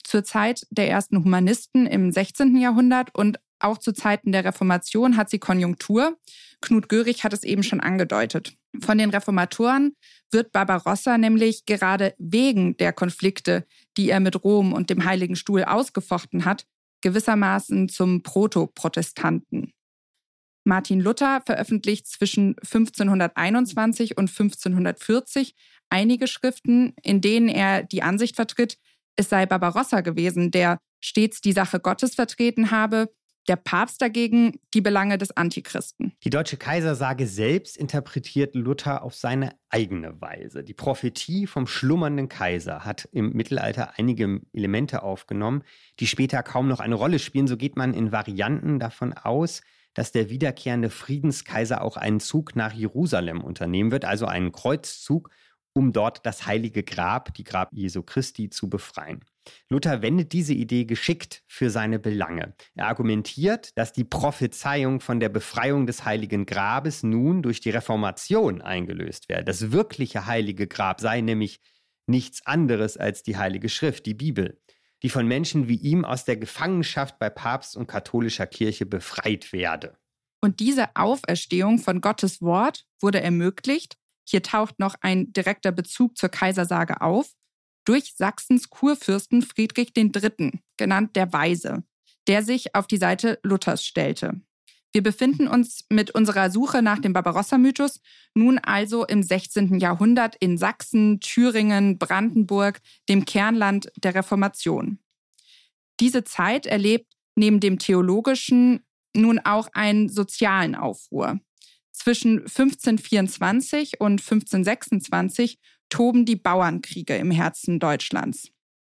Zur Zeit der ersten Humanisten im 16. Jahrhundert und auch zu Zeiten der Reformation hat sie Konjunktur. Knut Görig hat es eben schon angedeutet. Von den Reformatoren wird Barbarossa nämlich gerade wegen der Konflikte, die er mit Rom und dem Heiligen Stuhl ausgefochten hat, gewissermaßen zum Protoprotestanten. Martin Luther veröffentlicht zwischen 1521 und 1540 einige Schriften, in denen er die Ansicht vertritt, es sei Barbarossa gewesen, der stets die Sache Gottes vertreten habe, der Papst dagegen die Belange des Antichristen. Die deutsche Kaisersage selbst interpretiert Luther auf seine eigene Weise. Die Prophetie vom schlummernden Kaiser hat im Mittelalter einige Elemente aufgenommen, die später kaum noch eine Rolle spielen. So geht man in Varianten davon aus, dass der wiederkehrende Friedenskaiser auch einen Zug nach Jerusalem unternehmen wird, also einen Kreuzzug, um dort das heilige Grab, die Grab Jesu Christi, zu befreien. Luther wendet diese Idee geschickt für seine Belange. Er argumentiert, dass die Prophezeiung von der Befreiung des heiligen Grabes nun durch die Reformation eingelöst werde. Das wirkliche heilige Grab sei nämlich nichts anderes als die heilige Schrift, die Bibel die von Menschen wie ihm aus der Gefangenschaft bei Papst und katholischer Kirche befreit werde. Und diese Auferstehung von Gottes Wort wurde ermöglicht, hier taucht noch ein direkter Bezug zur Kaisersage auf, durch Sachsens Kurfürsten Friedrich III., genannt der Weise, der sich auf die Seite Luthers stellte. Wir befinden uns mit unserer Suche nach dem Barbarossa-Mythos nun also im 16. Jahrhundert in Sachsen, Thüringen, Brandenburg, dem Kernland der Reformation. Diese Zeit erlebt neben dem theologischen nun auch einen sozialen Aufruhr. Zwischen 1524 und 1526 toben die Bauernkriege im Herzen Deutschlands.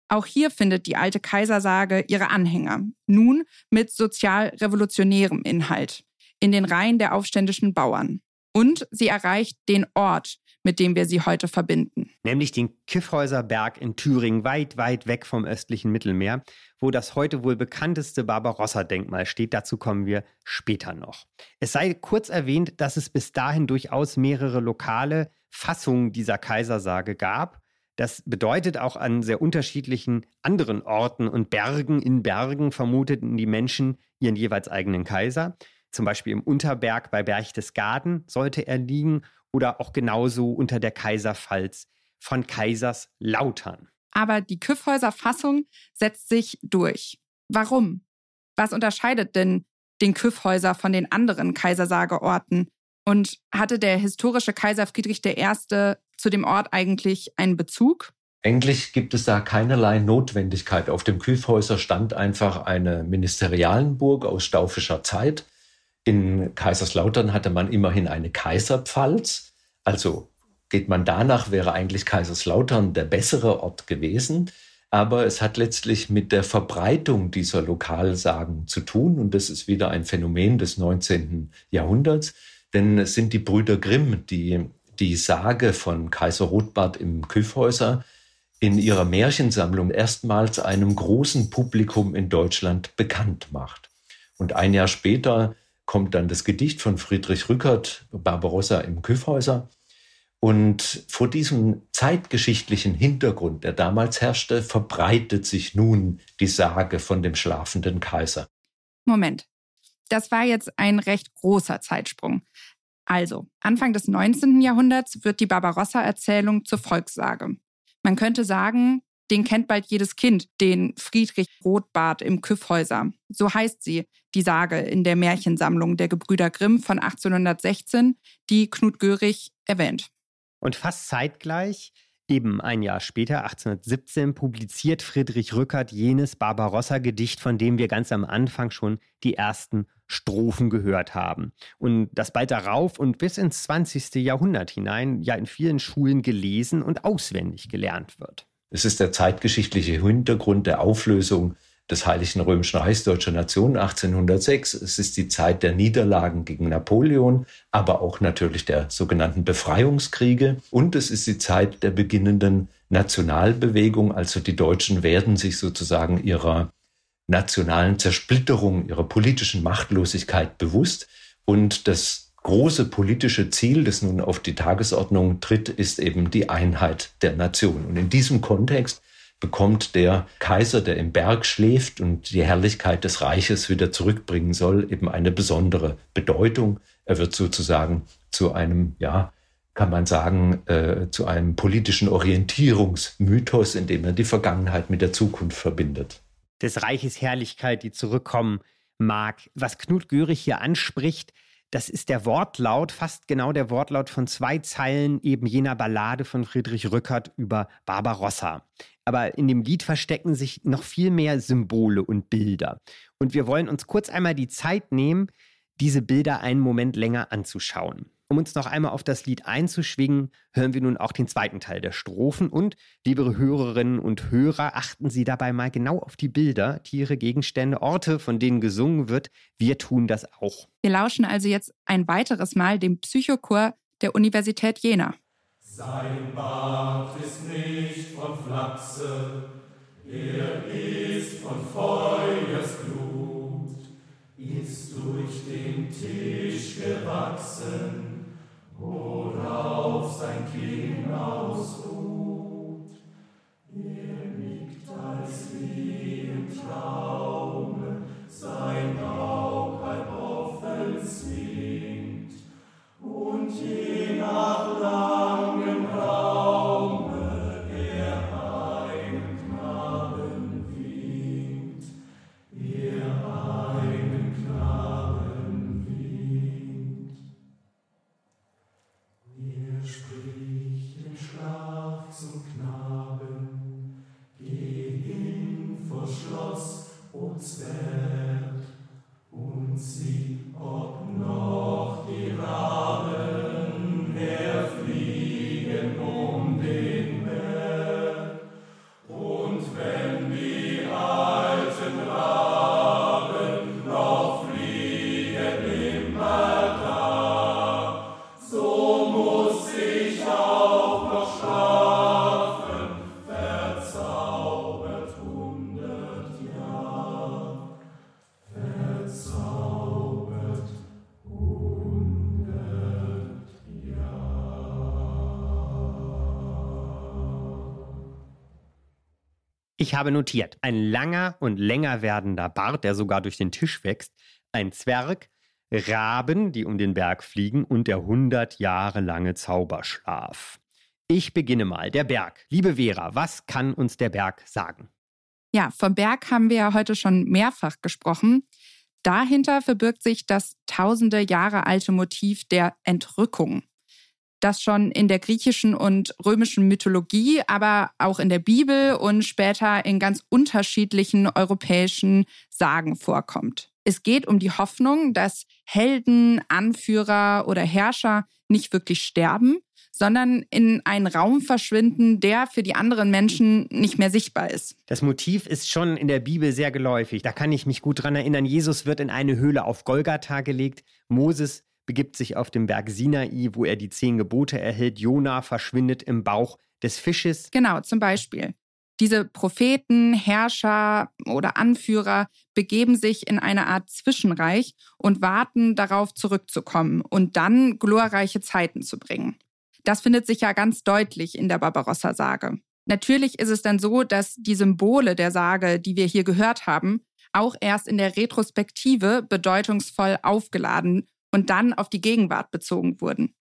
Auch hier findet die alte Kaisersage ihre Anhänger, nun mit sozialrevolutionärem Inhalt, in den Reihen der aufständischen Bauern. Und sie erreicht den Ort, mit dem wir sie heute verbinden. Nämlich den Kiffhäuserberg in Thüringen, weit, weit weg vom östlichen Mittelmeer, wo das heute wohl bekannteste Barbarossa-Denkmal steht. Dazu kommen wir später noch. Es sei kurz erwähnt, dass es bis dahin durchaus mehrere lokale Fassungen dieser Kaisersage gab das bedeutet auch an sehr unterschiedlichen anderen Orten und Bergen in Bergen vermuteten die Menschen ihren jeweils eigenen Kaiser. Zum Beispiel im Unterberg bei Berchtesgaden sollte er liegen oder auch genauso unter der Kaiserpfalz von Kaiserslautern. Aber die Kyffhäuser Fassung setzt sich durch. Warum? Was unterscheidet denn den Kyffhäuser von den anderen Kaisersageorten? Und hatte der historische Kaiser Friedrich I. zu dem Ort eigentlich einen Bezug? Eigentlich gibt es da keinerlei Notwendigkeit. Auf dem Kühlhäuser stand einfach eine Ministerialenburg aus staufischer Zeit. In Kaiserslautern hatte man immerhin eine Kaiserpfalz. Also geht man danach, wäre eigentlich Kaiserslautern der bessere Ort gewesen. Aber es hat letztlich mit der Verbreitung dieser Lokalsagen zu tun. Und das ist wieder ein Phänomen des 19. Jahrhunderts. Denn es sind die Brüder Grimm, die die Sage von Kaiser Rotbart im Küffhäuser in ihrer Märchensammlung erstmals einem großen Publikum in Deutschland bekannt macht. Und ein Jahr später kommt dann das Gedicht von Friedrich Rückert, Barbarossa im Küffhäuser. Und vor diesem zeitgeschichtlichen Hintergrund, der damals herrschte, verbreitet sich nun die Sage von dem schlafenden Kaiser. Moment, das war jetzt ein recht großer Zeitsprung. Also, Anfang des 19. Jahrhunderts wird die Barbarossa-Erzählung zur Volkssage. Man könnte sagen, den kennt bald jedes Kind, den Friedrich Rotbart im Küffhäuser. So heißt sie, die Sage in der Märchensammlung der Gebrüder Grimm von 1816, die Knut Görig erwähnt. Und fast zeitgleich, eben ein Jahr später, 1817, publiziert Friedrich Rückert jenes Barbarossa-Gedicht, von dem wir ganz am Anfang schon die ersten Strophen gehört haben. Und das bald darauf und bis ins 20. Jahrhundert hinein ja in vielen Schulen gelesen und auswendig gelernt wird. Es ist der zeitgeschichtliche Hintergrund der Auflösung des Heiligen Römischen Reichs Deutscher Nation 1806. Es ist die Zeit der Niederlagen gegen Napoleon, aber auch natürlich der sogenannten Befreiungskriege. Und es ist die Zeit der beginnenden Nationalbewegung. Also die Deutschen werden sich sozusagen ihrer nationalen Zersplitterung, ihrer politischen Machtlosigkeit bewusst. Und das große politische Ziel, das nun auf die Tagesordnung tritt, ist eben die Einheit der Nation. Und in diesem Kontext bekommt der Kaiser, der im Berg schläft und die Herrlichkeit des Reiches wieder zurückbringen soll, eben eine besondere Bedeutung. Er wird sozusagen zu einem, ja, kann man sagen, äh, zu einem politischen Orientierungsmythos, in dem er die Vergangenheit mit der Zukunft verbindet. Des Reiches Herrlichkeit, die zurückkommen mag. Was Knut Görig hier anspricht, das ist der Wortlaut, fast genau der Wortlaut von zwei Zeilen eben jener Ballade von Friedrich Rückert über Barbarossa. Aber in dem Lied verstecken sich noch viel mehr Symbole und Bilder. Und wir wollen uns kurz einmal die Zeit nehmen, diese Bilder einen Moment länger anzuschauen. Um uns noch einmal auf das Lied einzuschwingen, hören wir nun auch den zweiten Teil der Strophen. Und, liebe Hörerinnen und Hörer, achten Sie dabei mal genau auf die Bilder, Tiere, Gegenstände, Orte, von denen gesungen wird. Wir tun das auch. Wir lauschen also jetzt ein weiteres Mal dem Psychochor der Universität Jena. Sein Bart ist nicht von Flachse, er ist von Feuers Glut, ist durch den Tisch gewachsen worauf sein Kinn ausruht. Er liegt als wie im Traume, Ich habe notiert, ein langer und länger werdender Bart, der sogar durch den Tisch wächst, ein Zwerg, Raben, die um den Berg fliegen und der hundert Jahre lange Zauberschlaf. Ich beginne mal. Der Berg. Liebe Vera, was kann uns der Berg sagen? Ja, vom Berg haben wir ja heute schon mehrfach gesprochen. Dahinter verbirgt sich das tausende Jahre alte Motiv der Entrückung, das schon in der griechischen und römischen Mythologie, aber auch in der Bibel und später in ganz unterschiedlichen europäischen Sagen vorkommt. Es geht um die Hoffnung, dass Helden, Anführer oder Herrscher nicht wirklich sterben, sondern in einen Raum verschwinden, der für die anderen Menschen nicht mehr sichtbar ist. Das Motiv ist schon in der Bibel sehr geläufig. Da kann ich mich gut dran erinnern. Jesus wird in eine Höhle auf Golgatha gelegt. Moses begibt sich auf den Berg Sinai, wo er die zehn Gebote erhält. Jona verschwindet im Bauch des Fisches. Genau, zum Beispiel. Diese Propheten, Herrscher oder Anführer begeben sich in eine Art Zwischenreich und warten darauf zurückzukommen und dann glorreiche Zeiten zu bringen. Das findet sich ja ganz deutlich in der Barbarossa-Sage. Natürlich ist es dann so, dass die Symbole der Sage, die wir hier gehört haben, auch erst in der Retrospektive bedeutungsvoll aufgeladen und dann auf die Gegenwart bezogen wurden.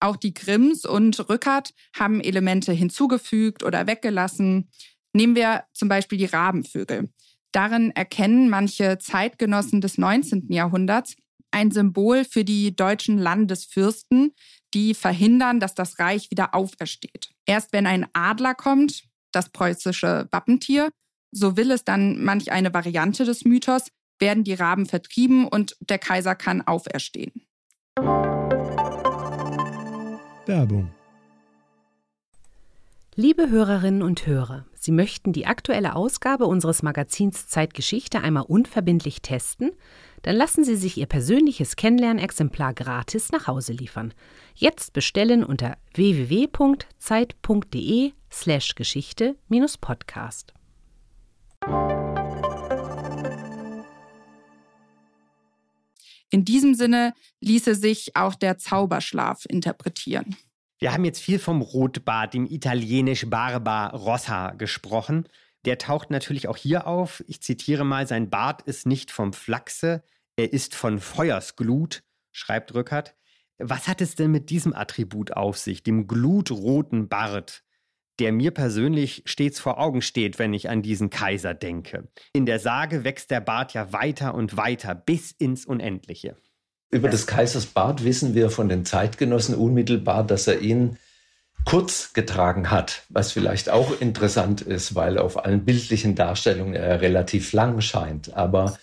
Auch die Grimms und Rückert haben Elemente hinzugefügt oder weggelassen. Nehmen wir zum Beispiel die Rabenvögel. Darin erkennen manche Zeitgenossen des 19. Jahrhunderts ein Symbol für die deutschen Landesfürsten, die verhindern, dass das Reich wieder aufersteht. Erst wenn ein Adler kommt, das preußische Wappentier, so will es dann manch eine Variante des Mythos, werden die Raben vertrieben und der Kaiser kann auferstehen. Werbung. Liebe Hörerinnen und Hörer, Sie möchten die aktuelle Ausgabe unseres Magazins Zeitgeschichte einmal unverbindlich testen? Dann lassen Sie sich Ihr persönliches Kennenlernexemplar gratis nach Hause liefern. Jetzt bestellen unter www.zeit.de/slash Geschichte-Podcast. In diesem Sinne ließe sich auch der Zauberschlaf interpretieren. Wir haben jetzt viel vom Rotbart, dem italienisch Barba Rossa, gesprochen. Der taucht natürlich auch hier auf. Ich zitiere mal, sein Bart ist nicht vom Flachse, er ist von Feuersglut, schreibt Rückert. Was hat es denn mit diesem Attribut auf sich, dem glutroten Bart, der mir persönlich stets vor Augen steht, wenn ich an diesen Kaiser denke? In der Sage wächst der Bart ja weiter und weiter bis ins Unendliche. Über des Kaisers Bart wissen wir von den Zeitgenossen unmittelbar, dass er ihn kurz getragen hat, was vielleicht auch interessant ist, weil auf allen bildlichen Darstellungen er relativ lang scheint. Aber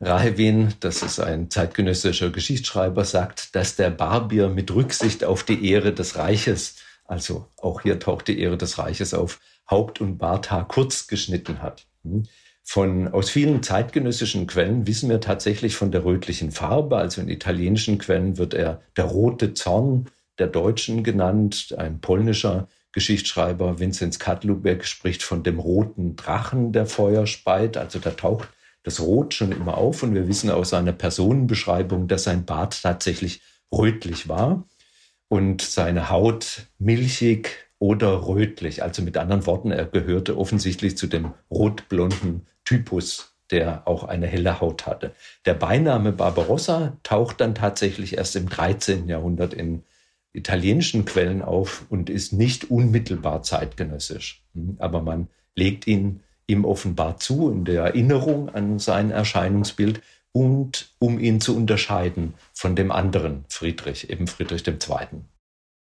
Rahewin, das ist ein zeitgenössischer Geschichtsschreiber, sagt, dass der Barbier mit Rücksicht auf die Ehre des Reiches, also auch hier taucht die Ehre des Reiches auf, Haupt- und Barthaar kurz geschnitten hat. Hm. Von, aus vielen zeitgenössischen Quellen wissen wir tatsächlich von der rötlichen Farbe. Also in italienischen Quellen wird er der rote Zorn der Deutschen genannt. Ein polnischer Geschichtsschreiber, Vinzenz Kadlubek, spricht von dem roten Drachen, der Feuer speit. Also da taucht das Rot schon immer auf und wir wissen aus seiner Personenbeschreibung, dass sein Bart tatsächlich rötlich war und seine Haut milchig oder rötlich. Also mit anderen Worten, er gehörte offensichtlich zu dem rotblonden Typus, der auch eine helle Haut hatte. Der Beiname Barbarossa taucht dann tatsächlich erst im 13. Jahrhundert in italienischen Quellen auf und ist nicht unmittelbar zeitgenössisch. Aber man legt ihn ihm offenbar zu in der Erinnerung an sein Erscheinungsbild und um ihn zu unterscheiden von dem anderen Friedrich, eben Friedrich II.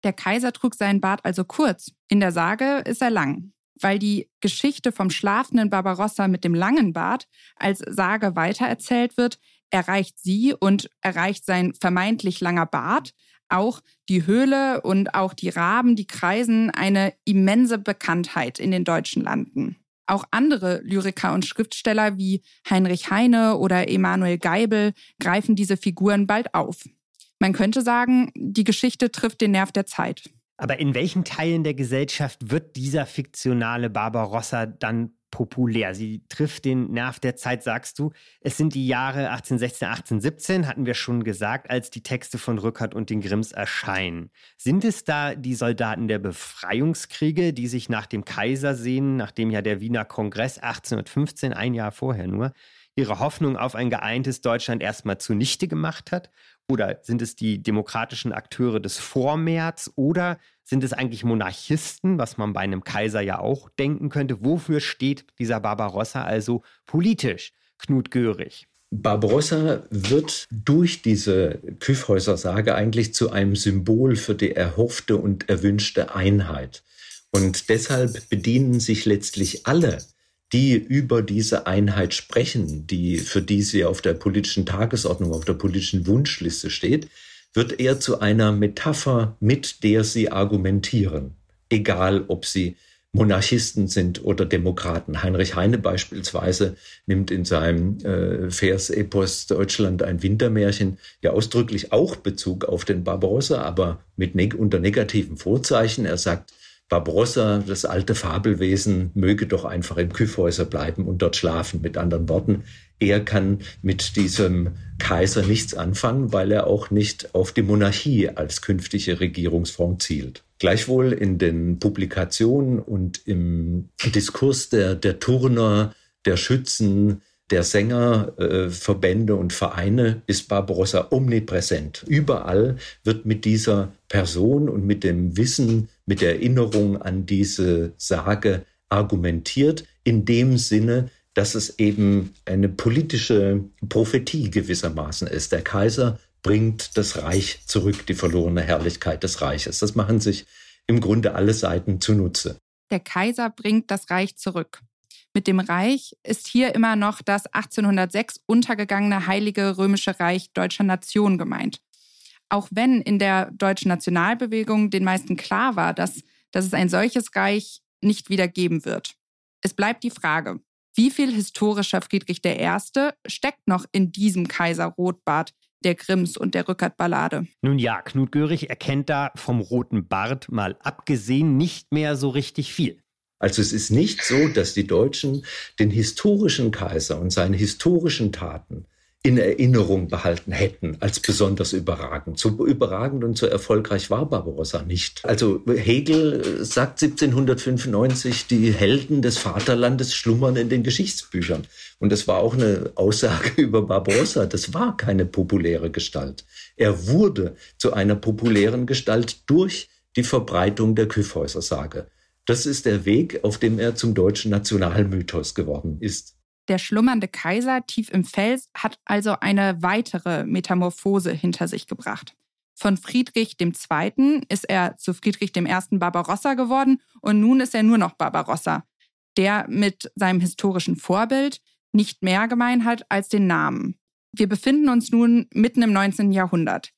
Der Kaiser trug seinen Bart also kurz. In der Sage ist er lang. Weil die Geschichte vom schlafenden Barbarossa mit dem langen Bart als Sage weitererzählt wird, erreicht sie und erreicht sein vermeintlich langer Bart auch die Höhle und auch die Raben, die kreisen, eine immense Bekanntheit in den deutschen Landen. Auch andere Lyriker und Schriftsteller wie Heinrich Heine oder Emanuel Geibel greifen diese Figuren bald auf. Man könnte sagen, die Geschichte trifft den Nerv der Zeit. Aber in welchen Teilen der Gesellschaft wird dieser fiktionale Barbarossa dann populär. Sie trifft den Nerv der Zeit, sagst du. Es sind die Jahre 1816, 1817, hatten wir schon gesagt, als die Texte von Rückert und den Grimms erscheinen. Sind es da die Soldaten der Befreiungskriege, die sich nach dem Kaiser sehen, nachdem ja der Wiener Kongress 1815, ein Jahr vorher nur, ihre Hoffnung auf ein geeintes Deutschland erstmal zunichte gemacht hat? Oder sind es die demokratischen Akteure des Vormärz? Oder sind es eigentlich Monarchisten, was man bei einem Kaiser ja auch denken könnte? Wofür steht dieser Barbarossa also politisch, Knut Görig? Barbarossa wird durch diese Kyffhäuser-Sage eigentlich zu einem Symbol für die erhoffte und erwünschte Einheit. Und deshalb bedienen sich letztlich alle die über diese Einheit sprechen, die für die sie auf der politischen Tagesordnung, auf der politischen Wunschliste steht, wird er zu einer Metapher, mit der sie argumentieren. Egal, ob sie Monarchisten sind oder Demokraten. Heinrich Heine beispielsweise nimmt in seinem äh, Vers-Epos Deutschland ein Wintermärchen ja ausdrücklich auch Bezug auf den Barbarossa, aber mit neg unter negativen Vorzeichen. Er sagt, Barbarossa, das alte Fabelwesen, möge doch einfach im Kyffhäuser bleiben und dort schlafen. Mit anderen Worten, er kann mit diesem Kaiser nichts anfangen, weil er auch nicht auf die Monarchie als künftige Regierungsform zielt. Gleichwohl in den Publikationen und im Diskurs der, der Turner, der Schützen, der Sängerverbände äh, und Vereine ist Barbarossa omnipräsent. Überall wird mit dieser Person und mit dem Wissen, mit der Erinnerung an diese Sage argumentiert, in dem Sinne, dass es eben eine politische Prophetie gewissermaßen ist. Der Kaiser bringt das Reich zurück, die verlorene Herrlichkeit des Reiches. Das machen sich im Grunde alle Seiten zunutze. Der Kaiser bringt das Reich zurück. Mit dem Reich ist hier immer noch das 1806 untergegangene Heilige Römische Reich deutscher Nation gemeint. Auch wenn in der deutschen Nationalbewegung den meisten klar war, dass, dass es ein solches Reich nicht wieder geben wird. Es bleibt die Frage, wie viel historischer Friedrich I. steckt noch in diesem Kaiser Rotbart, der Grimms und der Rückert-Ballade? Nun ja, Knut Görig erkennt da vom roten Bart mal abgesehen nicht mehr so richtig viel. Also es ist nicht so, dass die Deutschen den historischen Kaiser und seine historischen Taten in Erinnerung behalten hätten als besonders überragend. So überragend und so erfolgreich war Barbarossa nicht. Also Hegel sagt 1795, die Helden des Vaterlandes schlummern in den Geschichtsbüchern. Und das war auch eine Aussage über Barbarossa. Das war keine populäre Gestalt. Er wurde zu einer populären Gestalt durch die Verbreitung der Kyffhäuser-Sage. Das ist der Weg, auf dem er zum deutschen Nationalmythos geworden ist. Der schlummernde Kaiser tief im Fels hat also eine weitere Metamorphose hinter sich gebracht. Von Friedrich II. ist er zu Friedrich I. Barbarossa geworden und nun ist er nur noch Barbarossa, der mit seinem historischen Vorbild nicht mehr gemein hat als den Namen. Wir befinden uns nun mitten im 19. Jahrhundert.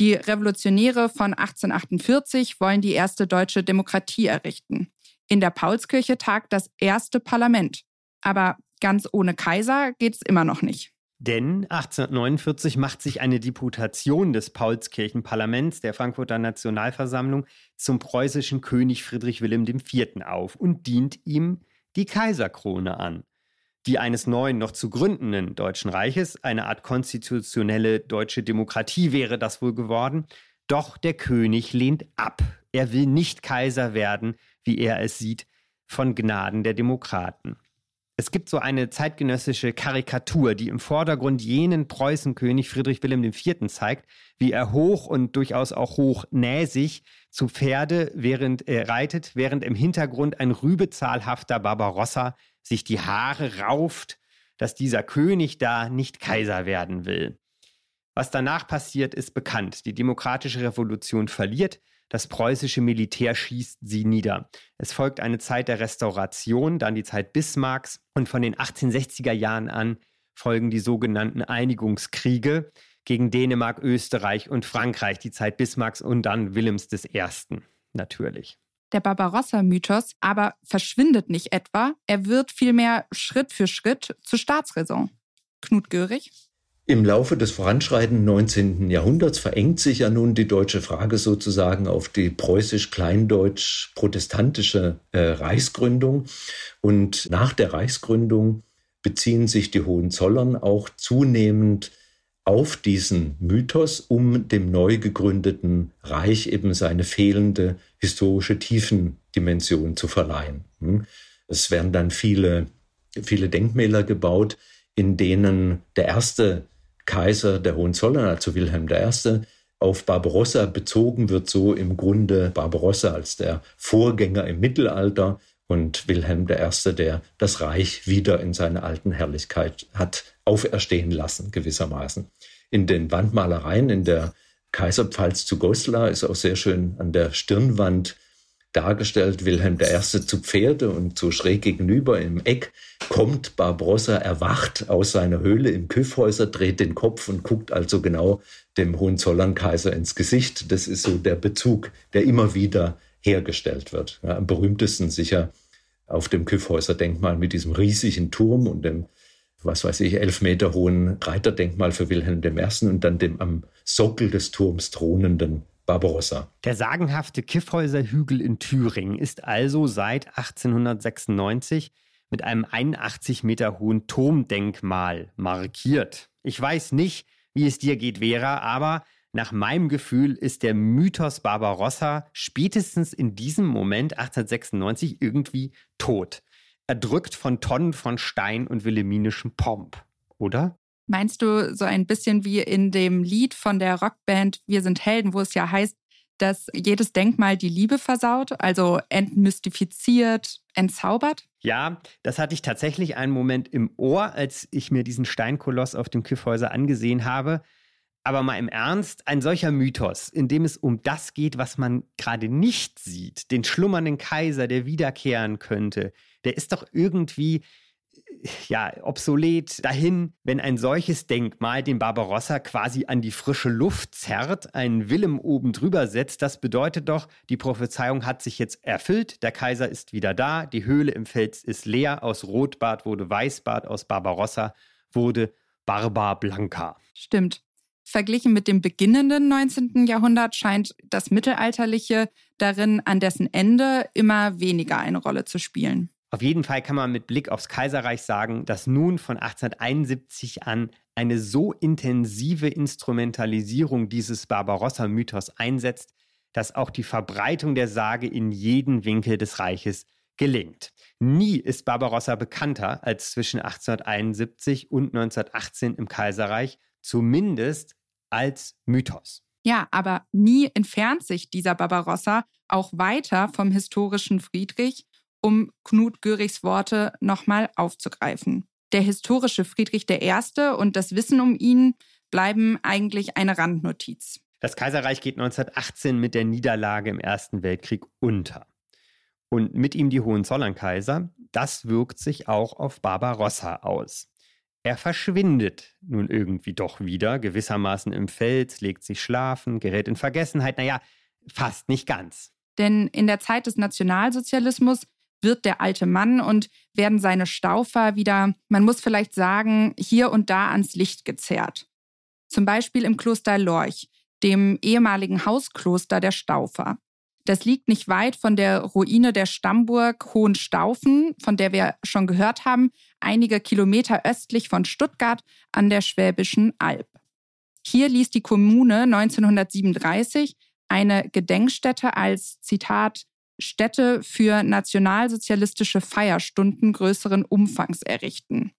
Die Revolutionäre von 1848 wollen die erste deutsche Demokratie errichten. In der Paulskirche tagt das erste Parlament. Aber ganz ohne Kaiser geht's immer noch nicht. Denn 1849 macht sich eine Deputation des Paulskirchenparlaments der Frankfurter Nationalversammlung zum preußischen König Friedrich Wilhelm IV. auf und dient ihm die Kaiserkrone an die eines neuen, noch zu gründenden Deutschen Reiches, eine Art konstitutionelle deutsche Demokratie wäre das wohl geworden. Doch der König lehnt ab. Er will nicht Kaiser werden, wie er es sieht, von Gnaden der Demokraten. Es gibt so eine zeitgenössische Karikatur, die im Vordergrund jenen Preußenkönig Friedrich Wilhelm IV. zeigt, wie er hoch und durchaus auch hochnäsig zu Pferde während äh, reitet, während im Hintergrund ein rübezahlhafter Barbarossa sich die Haare rauft, dass dieser König da nicht Kaiser werden will. Was danach passiert, ist bekannt. Die demokratische Revolution verliert, das preußische Militär schießt sie nieder. Es folgt eine Zeit der Restauration, dann die Zeit Bismarcks und von den 1860er Jahren an folgen die sogenannten Einigungskriege gegen Dänemark, Österreich und Frankreich, die Zeit Bismarcks und dann Wilhelms I. natürlich. Der Barbarossa-Mythos aber verschwindet nicht etwa, er wird vielmehr Schritt für Schritt zur Staatsräson. Knut Görig? Im Laufe des voranschreitenden 19. Jahrhunderts verengt sich ja nun die deutsche Frage sozusagen auf die preußisch-kleindeutsch-protestantische äh, Reichsgründung. Und nach der Reichsgründung beziehen sich die Hohenzollern auch zunehmend auf diesen Mythos, um dem neu gegründeten Reich eben seine fehlende historische Tiefendimension zu verleihen. Hm? Es werden dann viele, viele Denkmäler gebaut, in denen der erste Kaiser der Hohenzollern, also Wilhelm I., auf Barbarossa bezogen wird, so im Grunde Barbarossa als der Vorgänger im Mittelalter und Wilhelm I., der das Reich wieder in seine alten Herrlichkeit hat auferstehen lassen, gewissermaßen. In den Wandmalereien in der Kaiserpfalz zu Goslar ist auch sehr schön an der Stirnwand dargestellt, Wilhelm I. zu Pferde und so schräg gegenüber im Eck kommt Barbarossa erwacht aus seiner Höhle im Küffhäuser, dreht den Kopf und guckt also genau dem Hohenzollern-Kaiser ins Gesicht. Das ist so der Bezug, der immer wieder hergestellt wird. Ja, am berühmtesten sicher auf dem Küffhäuser-Denkmal mit diesem riesigen Turm und dem, was weiß ich, elf Meter hohen Reiterdenkmal für Wilhelm I. und dann dem am Sockel des Turms thronenden Barbarossa. Der sagenhafte Kiffhäuser-Hügel in Thüringen ist also seit 1896 mit einem 81 Meter hohen Turmdenkmal markiert. Ich weiß nicht, wie es dir geht, Vera, aber nach meinem Gefühl ist der Mythos Barbarossa spätestens in diesem Moment 1896 irgendwie tot. Erdrückt von Tonnen von Stein und wilhelminischem Pomp, oder? Meinst du so ein bisschen wie in dem Lied von der Rockband Wir sind Helden, wo es ja heißt, dass jedes Denkmal die Liebe versaut, also entmystifiziert, entzaubert? Ja, das hatte ich tatsächlich einen Moment im Ohr, als ich mir diesen Steinkoloss auf dem Kyffhäuser angesehen habe. Aber mal im Ernst, ein solcher Mythos, in dem es um das geht, was man gerade nicht sieht, den schlummernden Kaiser, der wiederkehren könnte, der ist doch irgendwie ja, obsolet dahin, wenn ein solches Denkmal den Barbarossa quasi an die frische Luft zerrt, einen Willem oben drüber setzt. Das bedeutet doch, die Prophezeiung hat sich jetzt erfüllt, der Kaiser ist wieder da, die Höhle im Fels ist leer, aus Rotbart wurde Weißbart, aus Barbarossa wurde Barba Blanca. Stimmt. Verglichen mit dem beginnenden 19. Jahrhundert scheint das Mittelalterliche darin an dessen Ende immer weniger eine Rolle zu spielen. Auf jeden Fall kann man mit Blick aufs Kaiserreich sagen, dass nun von 1871 an eine so intensive Instrumentalisierung dieses Barbarossa-Mythos einsetzt, dass auch die Verbreitung der Sage in jeden Winkel des Reiches gelingt. Nie ist Barbarossa bekannter als zwischen 1871 und 1918 im Kaiserreich, zumindest als Mythos. Ja, aber nie entfernt sich dieser Barbarossa auch weiter vom historischen Friedrich um Knut Görichs Worte nochmal aufzugreifen. Der historische Friedrich I. und das Wissen um ihn bleiben eigentlich eine Randnotiz. Das Kaiserreich geht 1918 mit der Niederlage im Ersten Weltkrieg unter. Und mit ihm die Hohenzollern-Kaiser. Das wirkt sich auch auf Barbarossa aus. Er verschwindet nun irgendwie doch wieder, gewissermaßen im Feld, legt sich schlafen, gerät in Vergessenheit. Naja, fast nicht ganz. Denn in der Zeit des Nationalsozialismus wird der alte Mann und werden seine Staufer wieder, man muss vielleicht sagen, hier und da ans Licht gezerrt. Zum Beispiel im Kloster Lorch, dem ehemaligen Hauskloster der Staufer. Das liegt nicht weit von der Ruine der Stammburg Hohenstaufen, von der wir schon gehört haben, einige Kilometer östlich von Stuttgart an der Schwäbischen Alb. Hier ließ die Kommune 1937 eine Gedenkstätte als Zitat Städte für nationalsozialistische Feierstunden größeren Umfangs errichten,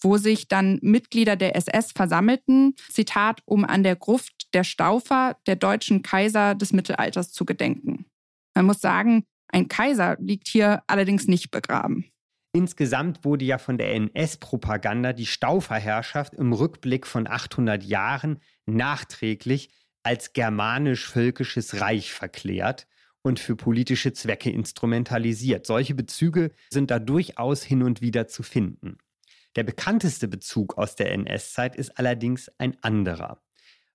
wo sich dann Mitglieder der SS versammelten, Zitat, um an der Gruft der Staufer der deutschen Kaiser des Mittelalters zu gedenken. Man muss sagen, ein Kaiser liegt hier allerdings nicht begraben. Insgesamt wurde ja von der NS-Propaganda die Stauferherrschaft im Rückblick von 800 Jahren nachträglich als germanisch-völkisches Reich verklärt und für politische Zwecke instrumentalisiert. Solche Bezüge sind da durchaus hin und wieder zu finden. Der bekannteste Bezug aus der NS-Zeit ist allerdings ein anderer.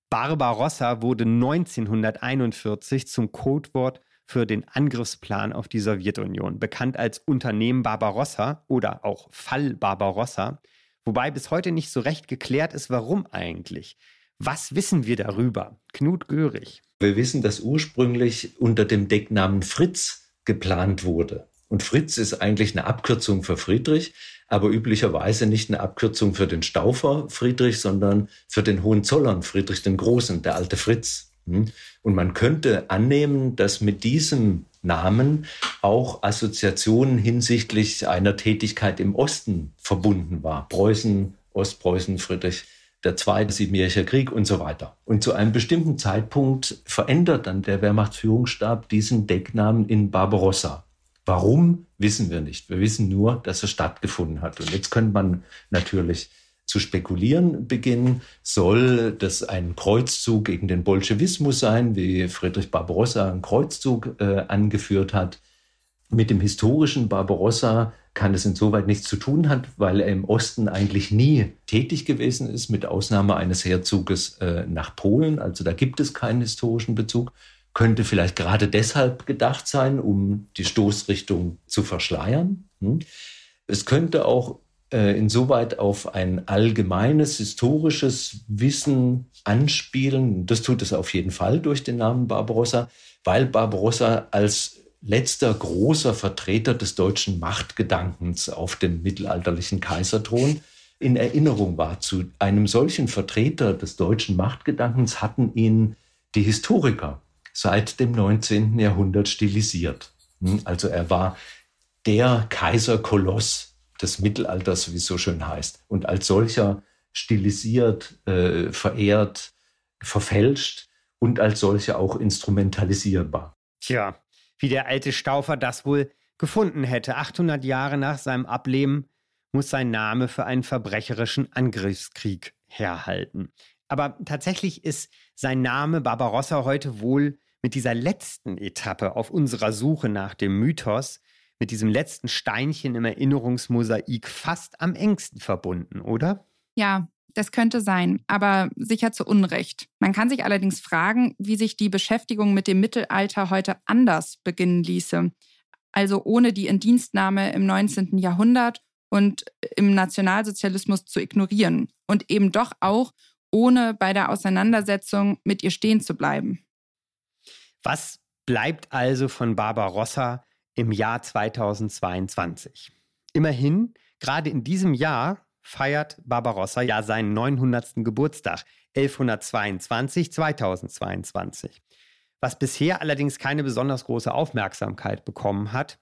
Barbarossa wurde 1941 zum Codewort für den Angriffsplan auf die Sowjetunion, bekannt als Unternehmen Barbarossa oder auch Fall Barbarossa, wobei bis heute nicht so recht geklärt ist, warum eigentlich. Was wissen wir darüber? Knut Görig. Wir wissen, dass ursprünglich unter dem Decknamen Fritz geplant wurde. Und Fritz ist eigentlich eine Abkürzung für Friedrich, aber üblicherweise nicht eine Abkürzung für den Staufer Friedrich, sondern für den Hohenzollern Friedrich den Großen, der alte Fritz. Hm? Und man könnte annehmen, dass mit diesem Namen auch Assoziationen hinsichtlich einer Tätigkeit im Osten verbunden war. Preußen, Ostpreußen, Friedrich der Zweite Siebenjährige Krieg und so weiter. Und zu einem bestimmten Zeitpunkt verändert dann der Wehrmachtsführungsstab diesen Decknamen in Barbarossa. Warum, wissen wir nicht. Wir wissen nur, dass es stattgefunden hat. Und jetzt könnte man natürlich zu spekulieren beginnen. Soll das ein Kreuzzug gegen den Bolschewismus sein, wie Friedrich Barbarossa einen Kreuzzug äh, angeführt hat? Mit dem historischen Barbarossa kann es insoweit nichts zu tun hat, weil er im Osten eigentlich nie tätig gewesen ist, mit Ausnahme eines Herzuges äh, nach Polen. Also da gibt es keinen historischen Bezug. Könnte vielleicht gerade deshalb gedacht sein, um die Stoßrichtung zu verschleiern. Hm? Es könnte auch äh, insoweit auf ein allgemeines historisches Wissen anspielen. Das tut es auf jeden Fall durch den Namen Barbarossa, weil Barbarossa als letzter großer Vertreter des deutschen Machtgedankens auf dem mittelalterlichen Kaiserthron in Erinnerung war. Zu einem solchen Vertreter des deutschen Machtgedankens hatten ihn die Historiker seit dem 19. Jahrhundert stilisiert. Hm, also er war der Kaiserkoloss des Mittelalters, wie es so schön heißt. Und als solcher stilisiert, äh, verehrt, verfälscht und als solche auch instrumentalisierbar. Tja, wie der alte Staufer das wohl gefunden hätte. 800 Jahre nach seinem Ableben muss sein Name für einen verbrecherischen Angriffskrieg herhalten. Aber tatsächlich ist sein Name Barbarossa heute wohl mit dieser letzten Etappe auf unserer Suche nach dem Mythos, mit diesem letzten Steinchen im Erinnerungsmosaik fast am engsten verbunden, oder? Ja, das könnte sein, aber sicher zu Unrecht. Man kann sich allerdings fragen, wie sich die Beschäftigung mit dem Mittelalter heute anders beginnen ließe. Also ohne die Indienstnahme im 19. Jahrhundert und im Nationalsozialismus zu ignorieren und eben doch auch ohne bei der Auseinandersetzung mit ihr stehen zu bleiben. Was bleibt also von Barbarossa im Jahr 2022? Immerhin, gerade in diesem Jahr feiert Barbarossa ja seinen 900. Geburtstag, 1122, 2022. Was bisher allerdings keine besonders große Aufmerksamkeit bekommen hat.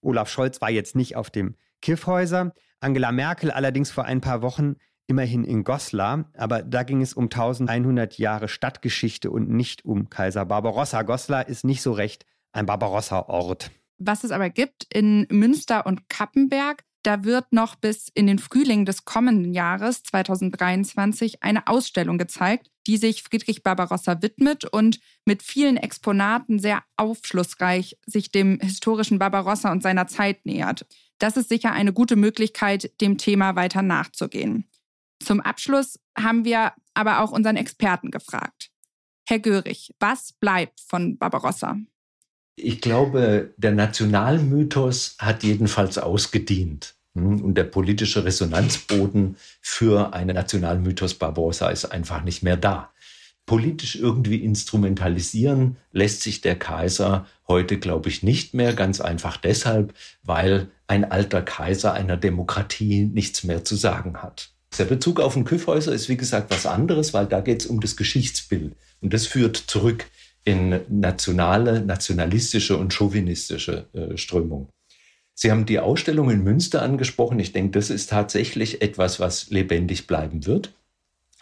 Olaf Scholz war jetzt nicht auf dem Kiffhäuser, Angela Merkel allerdings vor ein paar Wochen immerhin in Goslar, aber da ging es um 1100 Jahre Stadtgeschichte und nicht um Kaiser Barbarossa. Goslar ist nicht so recht ein Barbarossa-Ort. Was es aber gibt in Münster und Kappenberg, da wird noch bis in den Frühling des kommenden Jahres 2023 eine Ausstellung gezeigt, die sich Friedrich Barbarossa widmet und mit vielen Exponaten sehr aufschlussreich sich dem historischen Barbarossa und seiner Zeit nähert. Das ist sicher eine gute Möglichkeit, dem Thema weiter nachzugehen. Zum Abschluss haben wir aber auch unseren Experten gefragt. Herr Görig, was bleibt von Barbarossa? Ich glaube, der Nationalmythos hat jedenfalls ausgedient. Hm? Und der politische Resonanzboden für einen Nationalmythos Barbarossa ist einfach nicht mehr da. Politisch irgendwie instrumentalisieren lässt sich der Kaiser heute, glaube ich, nicht mehr. Ganz einfach deshalb, weil ein alter Kaiser einer Demokratie nichts mehr zu sagen hat. Der Bezug auf den Kyffhäuser ist, wie gesagt, was anderes, weil da geht es um das Geschichtsbild. Und das führt zurück in nationale, nationalistische und chauvinistische äh, Strömung. Sie haben die Ausstellung in Münster angesprochen. Ich denke, das ist tatsächlich etwas, was lebendig bleiben wird.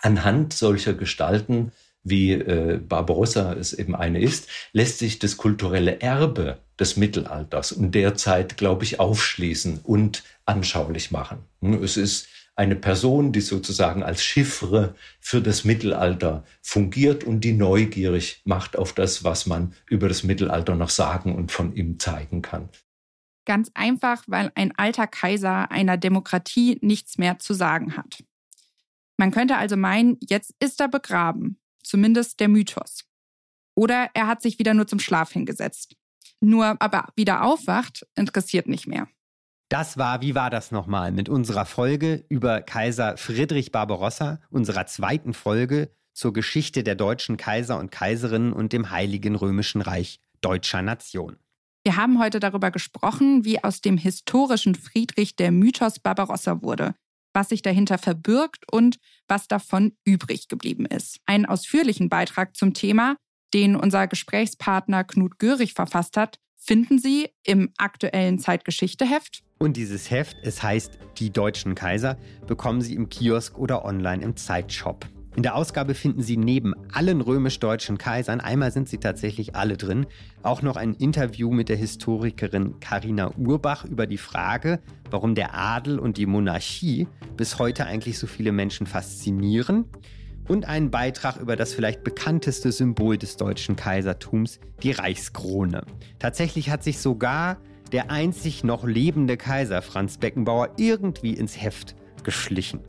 Anhand solcher Gestalten, wie äh, Barbarossa es eben eine ist, lässt sich das kulturelle Erbe des Mittelalters und der Zeit, glaube ich, aufschließen und anschaulich machen. Es ist eine Person, die sozusagen als Chiffre für das Mittelalter fungiert und die neugierig macht auf das, was man über das Mittelalter noch sagen und von ihm zeigen kann. Ganz einfach, weil ein alter Kaiser einer Demokratie nichts mehr zu sagen hat. Man könnte also meinen, jetzt ist er begraben, zumindest der Mythos. Oder er hat sich wieder nur zum Schlaf hingesetzt. Nur aber wieder aufwacht, interessiert nicht mehr. Das war, wie war das nochmal, mit unserer Folge über Kaiser Friedrich Barbarossa, unserer zweiten Folge zur Geschichte der deutschen Kaiser und Kaiserinnen und dem Heiligen Römischen Reich deutscher Nation. Wir haben heute darüber gesprochen, wie aus dem historischen Friedrich der Mythos Barbarossa wurde, was sich dahinter verbirgt und was davon übrig geblieben ist. Einen ausführlichen Beitrag zum Thema, den unser Gesprächspartner Knut Görig verfasst hat, finden Sie im aktuellen Zeitgeschichteheft. Und dieses Heft, es heißt Die deutschen Kaiser, bekommen Sie im Kiosk oder online im Zeitshop. In der Ausgabe finden Sie neben allen römisch-deutschen Kaisern, einmal sind sie tatsächlich alle drin, auch noch ein Interview mit der Historikerin Karina Urbach über die Frage, warum der Adel und die Monarchie bis heute eigentlich so viele Menschen faszinieren und einen Beitrag über das vielleicht bekannteste Symbol des deutschen Kaisertums, die Reichskrone. Tatsächlich hat sich sogar der einzig noch lebende Kaiser Franz Beckenbauer irgendwie ins Heft geschlichen.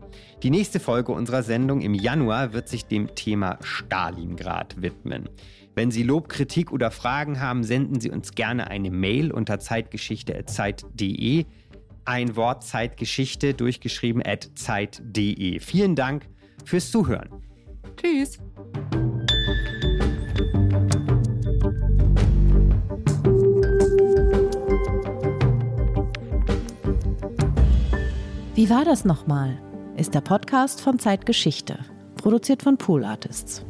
Die nächste Folge unserer Sendung im Januar wird sich dem Thema Stalingrad widmen. Wenn Sie Lob, Kritik oder Fragen haben, senden Sie uns gerne eine Mail unter zeitgeschichte.zeit.de. Ein Wort Zeitgeschichte durchgeschrieben at zeit.de. Vielen Dank fürs Zuhören. Tschüss. Wie war das nochmal? Ist der Podcast von Zeitgeschichte, produziert von Pool Artists.